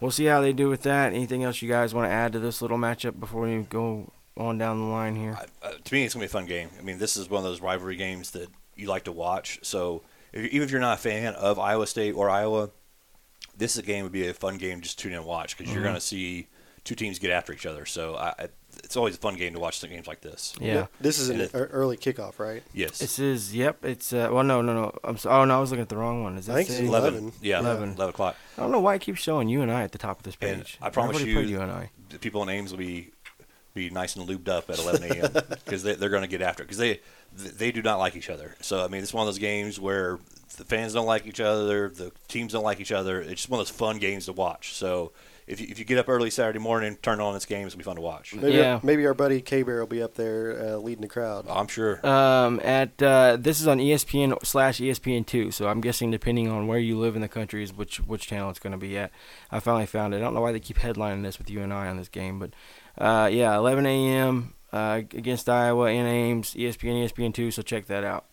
Speaker 2: we'll see how they do with that. Anything else you guys want to add to this little matchup before we go on down the line here?
Speaker 3: Uh, to me, it's going to be a fun game. I mean, this is one of those rivalry games that you like to watch. So if, even if you're not a fan of Iowa State or Iowa, this is a game would be a fun game just to tune in and watch because you're
Speaker 2: Mhm.
Speaker 3: going to see two teams get after each other. So I- it's always a fun game to watch some games like this.
Speaker 2: Yeah.
Speaker 6: This is an
Speaker 3: it-
Speaker 6: early kickoff, right?
Speaker 3: Yes.
Speaker 2: This is yep. It's uh, well, no, no, no. I'm so, oh no, I was looking at the wrong one. Is
Speaker 6: I
Speaker 2: that
Speaker 6: think
Speaker 3: 11.
Speaker 6: 11.
Speaker 3: Yeah,
Speaker 2: 11.
Speaker 3: 11 o'clock.
Speaker 2: I don't know why it keeps showing you and I at the top of this
Speaker 3: And
Speaker 2: page.
Speaker 3: I promise you-
Speaker 2: you and I.
Speaker 3: The people in Ames will be be nice and lubed up at 11 a.m. because they, they're going to get after it because they they do not like each other. So I mean, it's one of those games where the fans don't like each other, the teams don't like each other. It's just one of those fun games to watch. So if you, if you get up early Saturday morning, turn on this game, it's gonna be fun to watch.
Speaker 6: Maybe,
Speaker 2: Yeah.
Speaker 6: maybe our buddy K Bear will be up there uh, leading the crowd.
Speaker 3: I'm sure.
Speaker 2: Um, at uh, this is on ESPN slash ESPN two, so I'm guessing depending on where you live in the country is which which channel it's going to be at. I finally found it. I don't know why they keep headlining this with you and I on this game, but uh, yeah, 11 a.m. Uh, against Iowa in Ames, ESPN ESPN two. So check that out.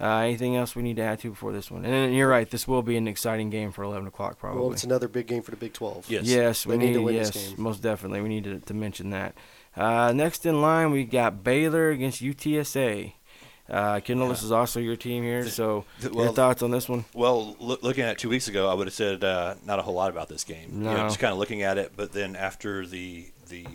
Speaker 2: Uh, anything else we need to add to before this one? And then you're right, this will be an exciting game for 11 o'clock probably.
Speaker 6: Well, it's another big game for the Big 12.
Speaker 3: Yes.
Speaker 2: Yes, we
Speaker 6: They need
Speaker 2: need,
Speaker 6: to win
Speaker 2: yes,
Speaker 6: this game.
Speaker 2: most definitely. We need to, to mention that. Uh, next in line, we got Baylor against UTSA. Uh, Kendall, this is also your team here. So,
Speaker 3: the-
Speaker 2: your thoughts on this one?
Speaker 3: Well, loo- looking at it two weeks ago, I would have said uh, not a whole lot about this game. You know,
Speaker 2: No.
Speaker 3: just kind of looking at it, but then after the the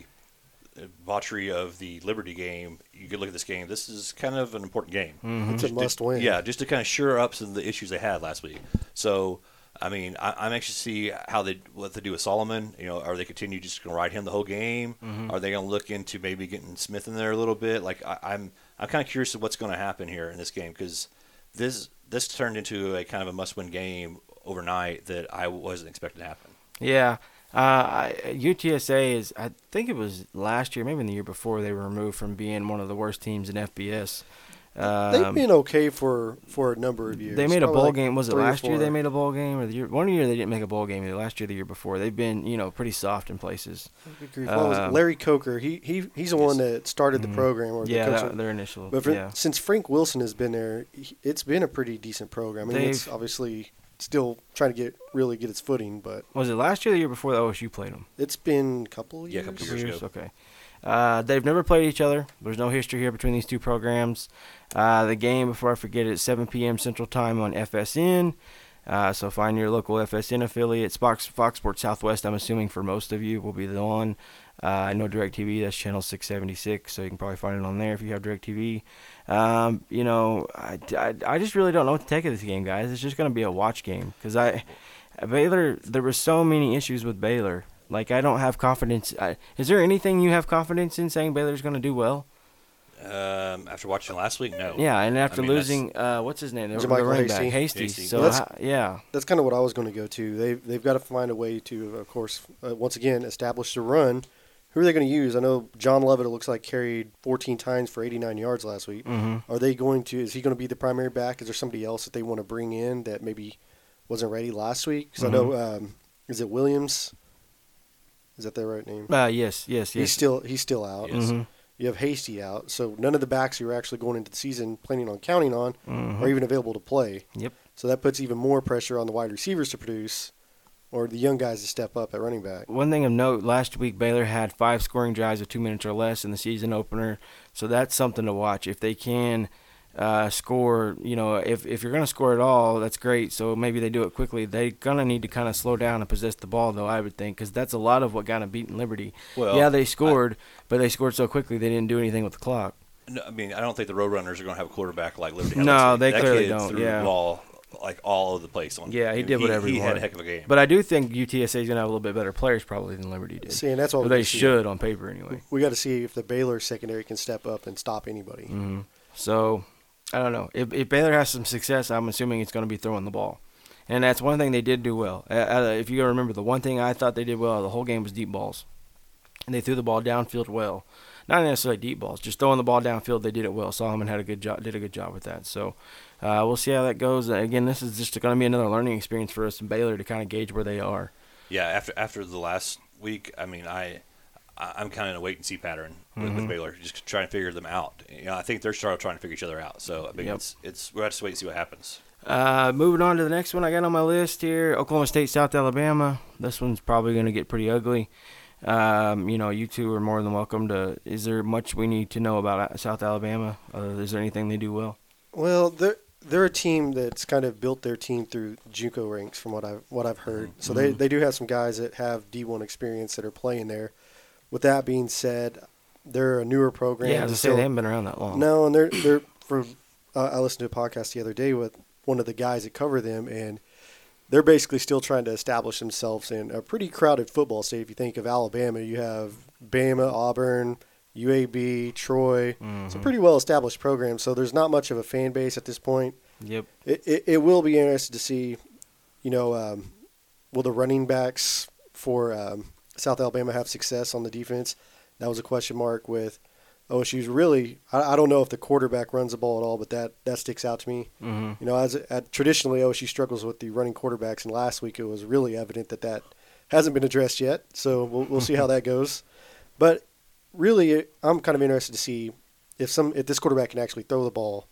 Speaker 3: debauchery of the Liberty game, you could look at this game. This is kind of an important game.
Speaker 2: Mhm.
Speaker 6: It's a
Speaker 3: Just
Speaker 6: must
Speaker 3: to,
Speaker 6: win.
Speaker 3: Yeah, just to kind of shore up some of the issues they had last week. So, I mean, I, I'm anxious to see how they what they do with Solomon. You know, are they continue just going to ride him the whole game?
Speaker 2: Mm-hmm.
Speaker 3: Are they going to look into maybe getting Smith in there a little bit? Like, I, I'm I'm kind of curious of what's going to happen here in this game because this this turned into a kind of a must-win game overnight that I wasn't expecting to happen.
Speaker 2: Yeah. Uh, UTSA is, I think it was last year, maybe in the year before, they were removed from being one of the worst teams in FBS. Um,
Speaker 6: They've been okay for, for a number of years.
Speaker 2: They made a bowl
Speaker 6: like
Speaker 2: game. Was it last year they made a bowl game, or the year? One year they didn't make a bowl game. Either last year, the year before. They've been, you know, pretty soft in places.
Speaker 6: Good what was it?
Speaker 2: Um,
Speaker 6: Larry Coker. He he he's the one that started the program. Or
Speaker 2: Mm-hmm. Yeah,
Speaker 6: the coach
Speaker 2: that, their initial.
Speaker 6: But for,
Speaker 2: yeah.
Speaker 6: since Frank Wilson has been there, it's been a pretty decent program. I mean, it's obviously still trying to get really get its footing, but
Speaker 2: Was it last year or the year before that OSU played them?
Speaker 6: it's been a couple of
Speaker 3: Yeah, a
Speaker 6: years.
Speaker 3: couple years ago.
Speaker 2: Okay. Uh, they've never played each other. There's no history here between these two programs. Uh, the game, before I forget it, 7 p.m. Central Time on FSN. Uh, so find your local FSN affiliate. Fox, Fox Sports Southwest, I'm assuming for most of you, will be the one. Uh, I know DirecTV, that's channel 676, so you can probably find it on there if you have DirecTV. Um, you know, I, I, I just really don't know what to take of this game, guys. It's just going to be a watch game because I Baylor. There were so many issues with Baylor. Like I don't have confidence. I, is there anything you have confidence in saying Baylor's going to do well?
Speaker 3: Um, after watching last week, no.
Speaker 2: Yeah, and after
Speaker 3: I mean,
Speaker 2: losing, uh, what's his name? The, the
Speaker 6: JaMycal
Speaker 2: running back,
Speaker 6: Hasty.
Speaker 2: Hasty.
Speaker 3: Hasty.
Speaker 2: So
Speaker 6: Well, that's-
Speaker 2: how- yeah,
Speaker 6: That's kind of what I was going to go to. They've they've got to find a way to, of course, uh, once again establish the run. Who are they going to use? I know John Lovett. It looks like carried 14 times for 89 yards last week.
Speaker 2: hmm
Speaker 6: Are they going to? Is he going to be the primary back? Is there somebody else that they want to bring in that maybe wasn't ready last week? Because I know,
Speaker 2: Mm-hmm.
Speaker 6: um, is it Williams? Is that their right name?
Speaker 2: Uh, yes, yes, yes.
Speaker 6: He's still he's still out.
Speaker 3: Yes.
Speaker 2: Mhm.
Speaker 6: You have Hasty out, so none of the backs you were actually going into the season planning on counting on
Speaker 2: Mhm.
Speaker 6: are even available to play.
Speaker 2: Yep.
Speaker 6: So that puts even more pressure on the wide receivers to produce, or the young guys to step up at running back.
Speaker 2: One thing of note: last week Baylor had five scoring drives of two minutes or less in the season opener, so that's something to watch. If they can uh, score, you know, if if you're going to score at all, that's great. So maybe they do it quickly. They're gonna need to kind of slow down and possess the ball, though. I would think, because that's a lot of what got them beaten Liberty.
Speaker 3: Well,
Speaker 2: yeah, they scored, but they scored so quickly they didn't do anything with the clock.
Speaker 3: No, I mean, I don't think the Roadrunners are going to have a quarterback like Liberty.
Speaker 2: No, they
Speaker 3: that
Speaker 2: clearly
Speaker 3: kid
Speaker 2: don't,
Speaker 3: Threw
Speaker 2: yeah.
Speaker 3: the ball like all over the place. On
Speaker 2: Yeah, he did whatever he
Speaker 3: he had a heck of a game.
Speaker 2: But I do think UTSA is going to have a little bit better players probably than Liberty did.
Speaker 6: See, and that's what
Speaker 2: Or they should on paper anyway.
Speaker 6: We got to see if the Baylor secondary can step up and stop anybody.
Speaker 2: hmm So I don't know. If, if Baylor has some success, I'm assuming it's going to be throwing the ball, and that's one thing they did do well. Uh, uh, if you remember, the one thing I thought they did well the whole game was deep balls, and they threw the ball downfield well. Not necessarily deep balls, just throwing the ball downfield. They did it well. Solomon had a good job, did a good job with that. So uh, we'll see how that goes. Uh, Again, this is just going to be another learning experience for us in Baylor to kind of gauge where they are.
Speaker 3: yeah, after after the last week, I mean, I I- I'm kind of in a wait and see pattern with,
Speaker 2: Mm-hmm.
Speaker 3: with Baylor, just trying to figure them out. You know, I think they're still trying to figure each other out. So I mean,
Speaker 2: Yep.
Speaker 3: it's it's we have to wait and see what happens.
Speaker 2: Uh, moving on to the next one I got on my list here Oklahoma State, South Alabama. This one's probably going to get pretty ugly. Um, you know, you two are more than welcome to. Is there much we need to know about uh, South Alabama? Uh, is there anything they do well?
Speaker 6: Well, they're they're a team that's kind of built their team through JUCO ranks, from what I've what I've heard. So they, they do have some guys that have D1 experience that are playing there. with that being said, they're a newer program.
Speaker 2: Yeah, I say,
Speaker 6: so-
Speaker 2: they haven't been around that long.
Speaker 6: no, and they're they're for. Uh, I listened to a podcast the other day with one of the guys that cover them, and they're basically still trying to establish themselves in a pretty crowded football state. If you think of Alabama, you have Bama, Auburn, UAB, Troy. It's a
Speaker 2: Mhm.
Speaker 6: pretty well established program, so there's not much of a fan base at this point.
Speaker 2: Yep.
Speaker 6: It, it, it will be interesting to see, you know, um, will the running backs for um, South Alabama have success on the defense? That was a question mark with OSU's. Really, I, I don't know if the quarterback runs the ball at all, but that, that sticks out to me.
Speaker 2: hmm
Speaker 6: You know, as at, traditionally OSU struggles with the running quarterbacks, and last week it was really evident that that hasn't been addressed yet. So we'll we'll see how that goes. But really, I'm kind of interested to see if some if this quarterback can actually throw the ball.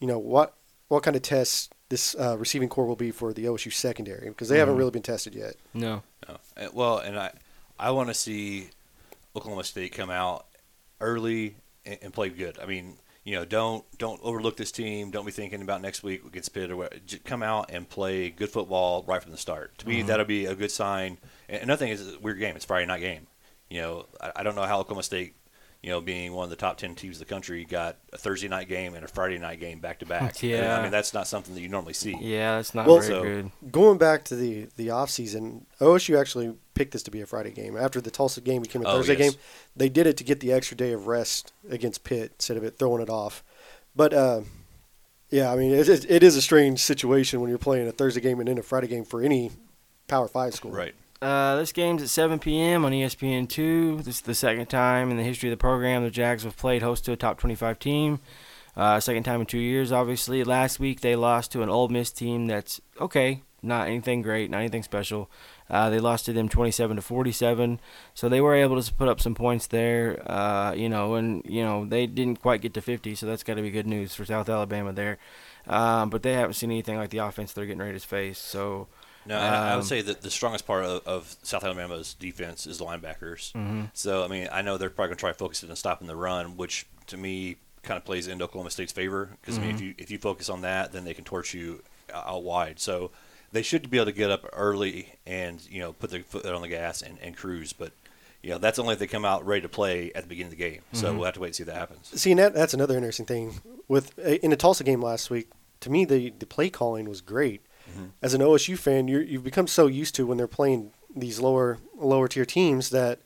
Speaker 6: You know what what kind of tests this uh, receiving core will be for the OSU secondary because they haven't
Speaker 2: Mhm.
Speaker 6: really been tested yet.
Speaker 2: No.
Speaker 3: No. Uh, Well, and I, I want to see Oklahoma State come out early and, and play good. I mean, you know, don't don't overlook this team. Don't be thinking about next week against Pitt or what. Just come out and play good football right from the start. To me, that'll be a good sign. And another thing is, it's a weird game. It's Friday night game. You know, I, I don't know how Oklahoma State, you know, being one of the top ten teams of the country, got a Thursday night game and a Friday night game back to back.
Speaker 2: Yeah.
Speaker 3: I mean, that's not something that you normally see.
Speaker 2: Yeah, that's not
Speaker 6: Well,
Speaker 2: very
Speaker 3: so-
Speaker 2: good.
Speaker 6: Going back to the the off season, OSU actually picked this to be a Friday game after the Tulsa game became a
Speaker 3: Oh,
Speaker 6: Thursday
Speaker 3: yes.
Speaker 6: game. They did it to get the extra day of rest against Pitt instead of it throwing it off. But uh, yeah, I mean it, it, it is a strange situation when you're playing a Thursday game and then a Friday game for any Power Five school.
Speaker 3: Right.
Speaker 2: Uh, this game's at 7 p.m. on E ESPN2. This is the second time in the history of the program the Jags have played host to a top 25 team. Uh, second time in two years, obviously. Last week they lost to an Ole Miss team that's okay, not anything great, not anything special. Uh, they lost to them 27 to 47, so they were able to put up some points there. Uh, you know, and you know they didn't quite get to 50, so that's got to be good news for South Alabama there. Um, but they haven't seen anything like the offense they're getting ready to face. So
Speaker 3: No, and I I
Speaker 2: Um,
Speaker 3: would say that the strongest part of, of South Alabama's defense is the linebackers.
Speaker 2: mhm.
Speaker 3: So, I mean, I know they're probably going to try to focus it on stopping the run, which to me kind of plays into Oklahoma State's favor. Because I mean, if you if you focus on that, then they can torch you out wide. So they should be able to get up early and you know put their foot on the gas and, and cruise. But you know that's only if they come out ready to play at the beginning of the game. So we'll have to wait and see if that happens.
Speaker 6: See, and that, that's another interesting thing with in the Tulsa game last week. To me, the the play calling was great. As an OSU fan, you you've become so used to when they're playing these lower lower tier teams that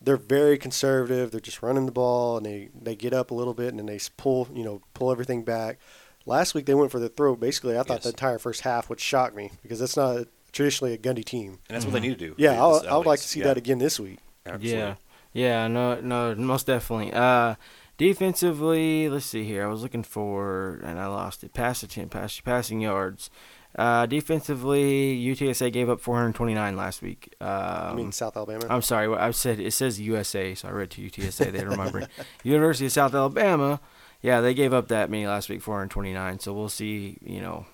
Speaker 6: they're very conservative. They're just running the ball and they, they get up a little bit and then they pull you know pull everything back. Last week they went for the throat. Basically, I thought
Speaker 3: Yes.
Speaker 6: the entire first half, which shocked me because that's not traditionally a Gundy team.
Speaker 3: And that's what they need to do.
Speaker 6: Yeah,
Speaker 3: This
Speaker 6: I, I would like to see
Speaker 3: Yeah,
Speaker 6: that again this week.
Speaker 3: absolutely.
Speaker 2: Yeah, yeah, no, no, most definitely. Uh, defensively, let's see here. I was looking for, and I lost it. Passing, pass, passing yards. Uh, defensively, UTSA gave up 429 last week. Um,
Speaker 6: I mean, South Alabama.
Speaker 2: I'm sorry, I said it says USA, so I read to UTSA. They remember University of South Alabama. Yeah, they gave up that many last week, 429. So we'll see. You know,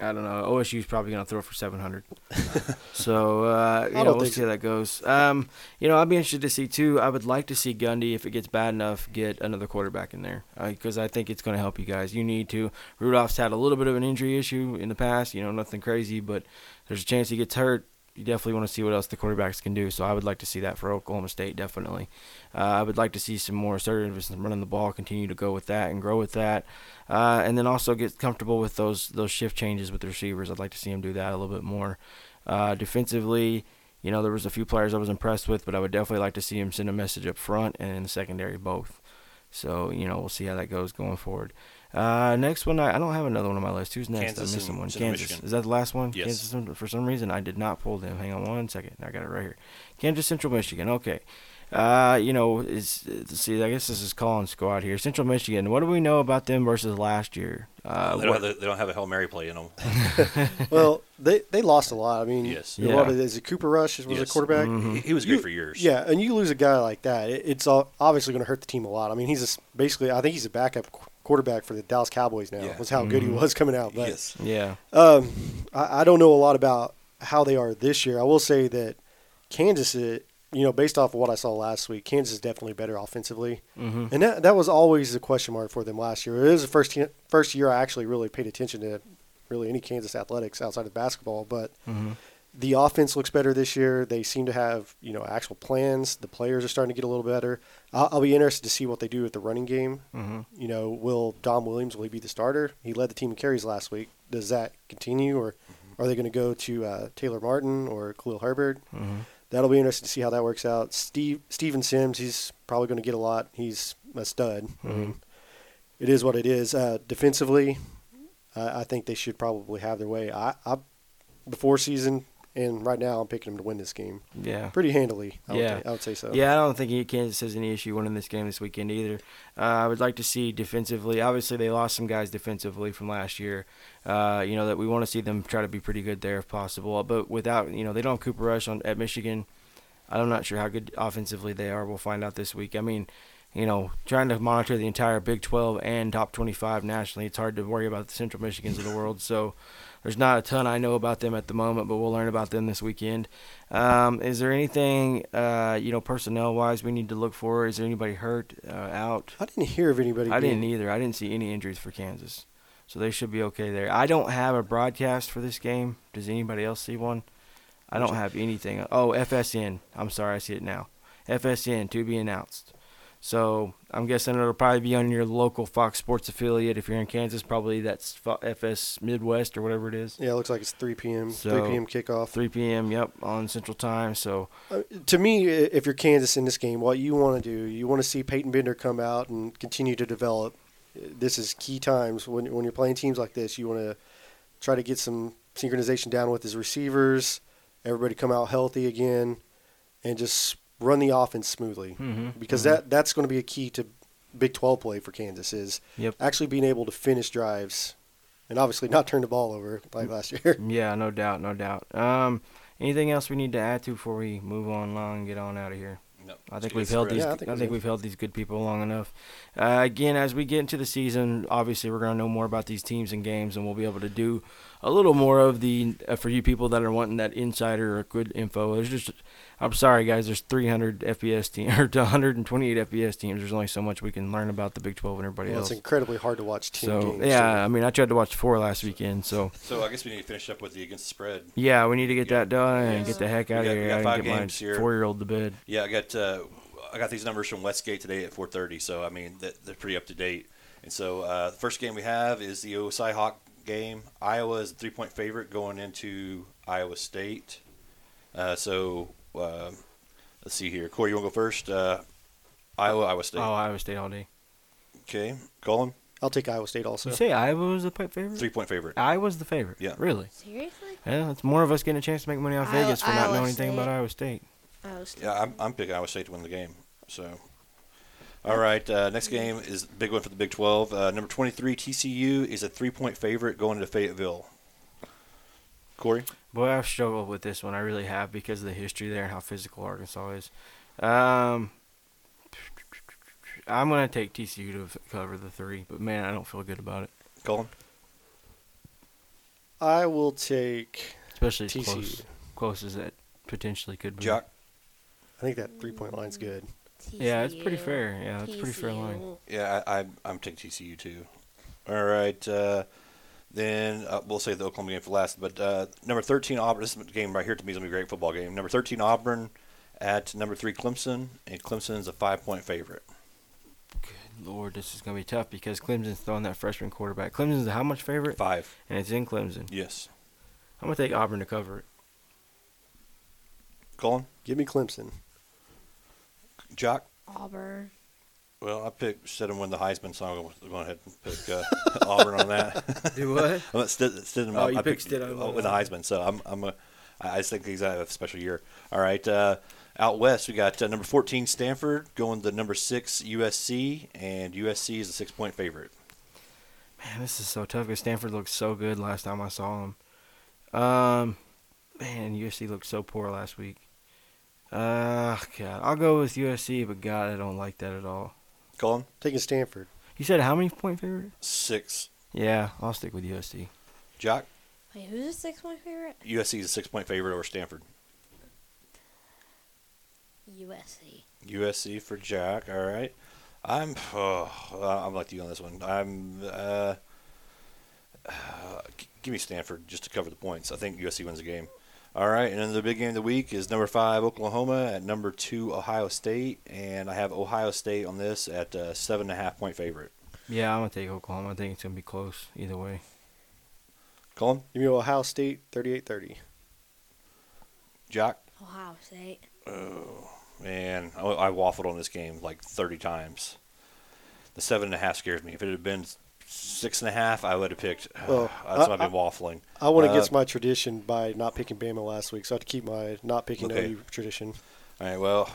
Speaker 2: I don't know. OSU's probably gonna throw for 700. so uh, you know, we'll see how that goes. Um, you know, I'd be interested to see too. I would like to see Gundy if it gets bad enough, get another quarterback in there because I think it's going to help you guys. You need to. Rudolph's had a little bit of an injury issue in the past. You know, nothing crazy, but there's a chance he gets hurt. You definitely want to see what else the quarterbacks can do. So I would like to see that for Oklahoma State, definitely. Uh, I would like to see some more assertiveness in running the ball, continue to go with that and grow with that, uh, and then also get comfortable with those those shift changes with the receivers. I'd like to see him do that a little bit more. Uh, defensively, you know, there was a few players I was impressed with, but I would definitely like to see him send a message up front and in the secondary both. So you know, we'll see how that goes going forward. Uh, next one, I, I don't have another one on my list. Who's next?
Speaker 3: Kansas
Speaker 2: I'm missing one. Kansas.
Speaker 3: Michigan.
Speaker 2: Is that the last one?
Speaker 3: Yes.
Speaker 2: Kansas. For some reason, I did not pull them. Hang on one second. I got it right here. Kansas Central Michigan. Okay. Uh, you know, is see. I guess this is calling squad here. Central Michigan. What do we know about them versus last year? Uh,
Speaker 3: they, don't have they don't have a hail mary play in them.
Speaker 6: well, they they lost a lot. I mean,
Speaker 3: Yes.
Speaker 6: a lot
Speaker 2: Yeah.
Speaker 6: of is it Cooper Rush was a
Speaker 3: Yes.
Speaker 6: quarterback.
Speaker 2: Mhm.
Speaker 3: He, he was
Speaker 6: You-
Speaker 3: great for years.
Speaker 6: Yeah, and you lose a guy like that, it, it's all, obviously going to hurt the team a lot. I mean, he's a s basically, I think he's a backup qu- quarterback for the Dallas Cowboys now.
Speaker 3: Yeah.
Speaker 6: Was how good he
Speaker 2: Mhm.
Speaker 6: was coming out. But
Speaker 3: Yes.
Speaker 2: yeah.
Speaker 6: um, I, I don't know a lot about how they are this year. I will say that Kansas, uh, you know, based off of what I saw last week, Kansas is definitely better offensively,
Speaker 2: hmm
Speaker 6: and that that was always a question mark for them last year. It was the first te- first year I actually really paid attention to really any Kansas athletics outside of basketball, but
Speaker 2: hmm
Speaker 6: the offense looks better this year. They seem to have you know actual plans. The players are starting to get a little better. I'll, I'll be interested to see what they do with the running game.
Speaker 2: Mm-hmm.
Speaker 6: You know, will Dom Williams will he be the starter? He led the team in carries last week. Does that continue, or are they going to go to uh, Taylor Martin or Khalil Herbert?
Speaker 2: Mm-hmm.
Speaker 6: That'll be interesting to see how that works out. Steve Steven Sims, he's probably going to get a lot. He's a stud. I mean, it is what it is. Uh, defensively, uh, I think they should probably have their way. I, I before season and right now, I'm picking them to win this game
Speaker 2: Yeah.
Speaker 6: pretty handily. I
Speaker 2: Yeah.
Speaker 6: would, I would say so.
Speaker 2: Yeah, I don't think Kansas has any issue winning this game this weekend either. Uh, I would like to see defensively. Obviously, they lost some guys defensively from last year. Uh, you know that we want to see them try to be pretty good there if possible. But without, you know, they don't have Cooper Rush on at Michigan. I'm not sure how good offensively they are. We'll find out this week. I mean, you know, trying to monitor the entire Big 12 and top 25 nationally, it's hard to worry about the Central Michigans of the world. So there's not a ton I know about them at the moment, but we'll learn about them this weekend. Um, is there anything, uh, you know, personnel wise we need to look for? Is there anybody hurt, uh, out?
Speaker 6: I didn't hear of anybody.
Speaker 2: I
Speaker 6: being-
Speaker 2: didn't either. I didn't see any injuries for Kansas. So they should be okay there. I don't have a broadcast for this game. Does anybody else see one? I don't have anything. Oh, FSN. I'm sorry, I see it now. FSN to be announced. So I'm guessing it'll probably be on your local Fox Sports affiliate. If you're in Kansas, probably that's FS Midwest or whatever it is.
Speaker 6: Yeah, it looks like it's 3 p.m.
Speaker 2: So-
Speaker 6: 3 p.m. kickoff.
Speaker 2: 3 p.m. Yep, on Central Time. So
Speaker 6: Uh, to me, if you're Kansas in this game, what you want to do, you want to see Peyton Bender come out and continue to develop. This is key times when when you're playing teams like this. You want to try to get some synchronization down with his receivers. Everybody come out healthy again, and just run the offense smoothly.
Speaker 2: Mhm,
Speaker 6: Because
Speaker 2: mhm.
Speaker 6: that that's going to be a key to Big 12 play for Kansas is
Speaker 2: Yep.
Speaker 6: actually being able to finish drives, and obviously not turn the ball over like last year.
Speaker 2: yeah, no doubt, no doubt. Um, anything else we need to add to before we move on along and get on out of here?
Speaker 3: No,
Speaker 2: I think we've held these.
Speaker 6: Yeah, I
Speaker 2: I
Speaker 6: think
Speaker 2: think,
Speaker 6: we're good.
Speaker 2: we've held these good people long enough. Uh, again, as we get into the season, obviously we're going to know more about these teams and games, and we'll be able to do a little more of the uh, for you people that are wanting that insider or good info. There's just, I'm sorry guys, there's 300 FBS team or 128 FBS teams. There's only so much we can learn about the Big 12 and everybody
Speaker 6: Well, it's incredibly hard to watch team
Speaker 2: So
Speaker 6: games.
Speaker 2: yeah, I mean, I tried to watch four last weekend, so
Speaker 3: So I guess we need to finish up with the against the spread.
Speaker 2: yeah, we need to get
Speaker 3: Yeah.
Speaker 2: that done and
Speaker 3: Yes.
Speaker 2: get the heck out
Speaker 3: got-
Speaker 2: of
Speaker 3: we
Speaker 2: here.
Speaker 3: got
Speaker 2: I
Speaker 3: five
Speaker 2: can get my
Speaker 3: here.
Speaker 2: four-year-old to bed.
Speaker 3: Yeah, I got uh, I got these numbers from Westgate today at 4:30, so I mean they're pretty up to date. And so uh, the first game we have is the OSI Hawk game. Iowa is a three-point favorite going into Iowa State. Uh, so uh, let's see here, Corey, you want to go first? Uh, Iowa, Iowa State.
Speaker 2: Oh, Iowa State all day.
Speaker 3: Okay, Colin,
Speaker 6: I'll take Iowa State also.
Speaker 2: You say Iowa was the favorite?
Speaker 3: three-point favorite.
Speaker 2: Iowa's the favorite.
Speaker 3: Yeah.
Speaker 2: Really?
Speaker 4: Seriously?
Speaker 2: Yeah, it's more of us getting a chance to make money off
Speaker 4: Iowa-
Speaker 2: Vegas for not
Speaker 4: Iowa
Speaker 2: knowing anything about Iowa State.
Speaker 4: Iowa State.
Speaker 3: Yeah, I'm, I'm picking Iowa State to win the game. So, all right. Uh, next game is big one for the Big 12. Uh, number 23 TCU is a three-point favorite going to Fayetteville. Corey,
Speaker 2: Boy, I've struggled with this one. I really have because of the history there and how physical Arkansas is. Um, I'm gonna take TCU to cover the three, but man, I don't feel good about it,
Speaker 3: Colin,
Speaker 6: I will take.
Speaker 2: especially as
Speaker 6: TCU.
Speaker 2: close, close as that potentially could be.
Speaker 3: Jock.
Speaker 6: I think that three point line's good.
Speaker 2: Yeah, it's pretty fair. Yeah, it's pretty fair line.
Speaker 3: Yeah, I, I, I'm taking TCU too. All right. Uh, then uh, we'll say the Oklahoma game for last. But uh, number 13 Auburn. This game right here to me is gonna be a great football game. Number 13 Auburn at number three Clemson, and Clemson is a five-point favorite.
Speaker 2: Good lord, this is gonna be tough because Clemson's throwing that freshman quarterback. Clemson's how much favorite?
Speaker 3: Five.
Speaker 2: And it's in Clemson.
Speaker 3: Yes.
Speaker 2: I'm gonna take Auburn to cover it.
Speaker 3: Colin,
Speaker 6: Give me Clemson.
Speaker 3: Jock.
Speaker 4: Auburn.
Speaker 3: Well, I picked instead of win the Heisman, so I'm going to go ahead and pick uh, Auburn on that.
Speaker 2: Do what?
Speaker 3: Well, instead, instead of,
Speaker 2: Oh,
Speaker 3: I,
Speaker 2: you
Speaker 3: I
Speaker 2: picked Stidham
Speaker 3: uh, with the. Heisman, so I'm I'm a, I just think he's gonna have a special year. All right, uh, out west we got uh, number 14 Stanford going to number six USC, and USC is a six point favorite.
Speaker 2: Man, this is so tough because Stanford looked so good last time I saw them. Um, man, USC looked so poor last week. Uh, God, I'll go with USC, but God, I don't like that at all.
Speaker 3: Colin,
Speaker 6: Taking Stanford.
Speaker 2: You said how many point favorite?
Speaker 3: six.
Speaker 2: Yeah, I'll stick with USC.
Speaker 3: Jock,
Speaker 4: Wait, who's a six point favorite?
Speaker 3: USC is a six point favorite over Stanford.
Speaker 4: USC.
Speaker 3: USC for Jack. All right. I'm oh, I'm like you on this one. I'm uh, uh, give me Stanford just to cover the points. I think USC wins the game. All right, and then the big game of the week is number five Oklahoma at number two Ohio State, and I have Ohio State on this at uh, seven and a half point favorite.
Speaker 2: Yeah, I'm gonna take Oklahoma. I think it's gonna be close either way.
Speaker 3: Colin,
Speaker 6: You know, Ohio State 38-30.
Speaker 3: Jock,
Speaker 4: Ohio State.
Speaker 3: Oh man, I, I waffled on this game like thirty times. The seven and a half scares me. If it had been six and a half, I would have picked.
Speaker 6: Well,
Speaker 3: that's
Speaker 6: I-
Speaker 3: why I've been waffling.
Speaker 6: I went
Speaker 3: Uh,
Speaker 6: against my tradition by not picking Bama last week, so I have to keep my not picking
Speaker 3: Okay.
Speaker 6: OU tradition.
Speaker 3: All right, well,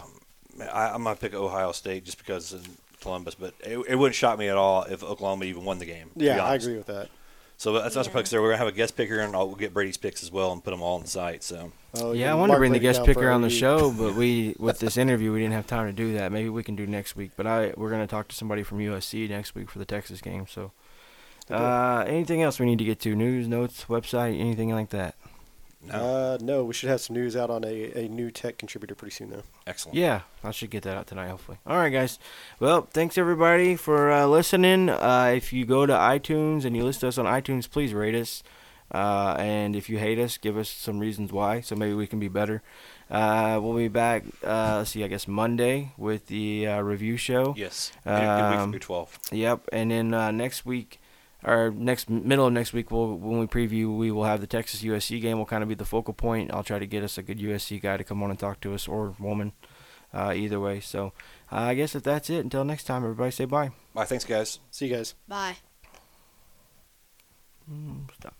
Speaker 3: I, I'm gonna pick Ohio State just because of Columbus, but it, it wouldn't shock me at all if Oklahoma even won the game.
Speaker 6: Yeah, I agree with that.
Speaker 3: So that's that's
Speaker 4: Yeah.
Speaker 3: what there. We're gonna have a guest picker, and I'll get Brady's picks as well, and put them all on the site. So
Speaker 6: Oh,
Speaker 2: yeah,
Speaker 6: you
Speaker 2: I wanted to bring the guest picker on the show, but we with this interview we didn't have time to do that. Maybe we can do next week. But I we're gonna talk to somebody from USC next week for the Texas game. So, uh, anything else we need to get to? News, notes, website, anything like that?
Speaker 3: no,
Speaker 6: Uh, no, we should have some news out on a, a new tech contributor pretty soon, though.
Speaker 3: excellent.
Speaker 2: Yeah, I should get that out tonight, hopefully. All right, guys. Well, thanks everybody for uh, listening. Uh, if you go to iTunes and you list us on iTunes, please rate us. Uh, and if you hate us, give us some reasons why, so maybe we can be better. Uh, we'll be back. Uh, let's see, I guess Monday with the uh, review show.
Speaker 3: Yes. Good, good week
Speaker 2: Um,
Speaker 3: for Twelve.
Speaker 2: Yep, and then uh, next week, or next middle of next week, we'll when we preview, we will have the Texas USC game. Will kind of be the focal point. I'll try to get us a good USC guy to come on and talk to us, or woman, uh, either way. So uh, I guess if that's it, until next time, everybody say bye.
Speaker 3: Bye. Thanks, guys.
Speaker 6: See you guys.
Speaker 4: Bye.
Speaker 2: Mm, stop.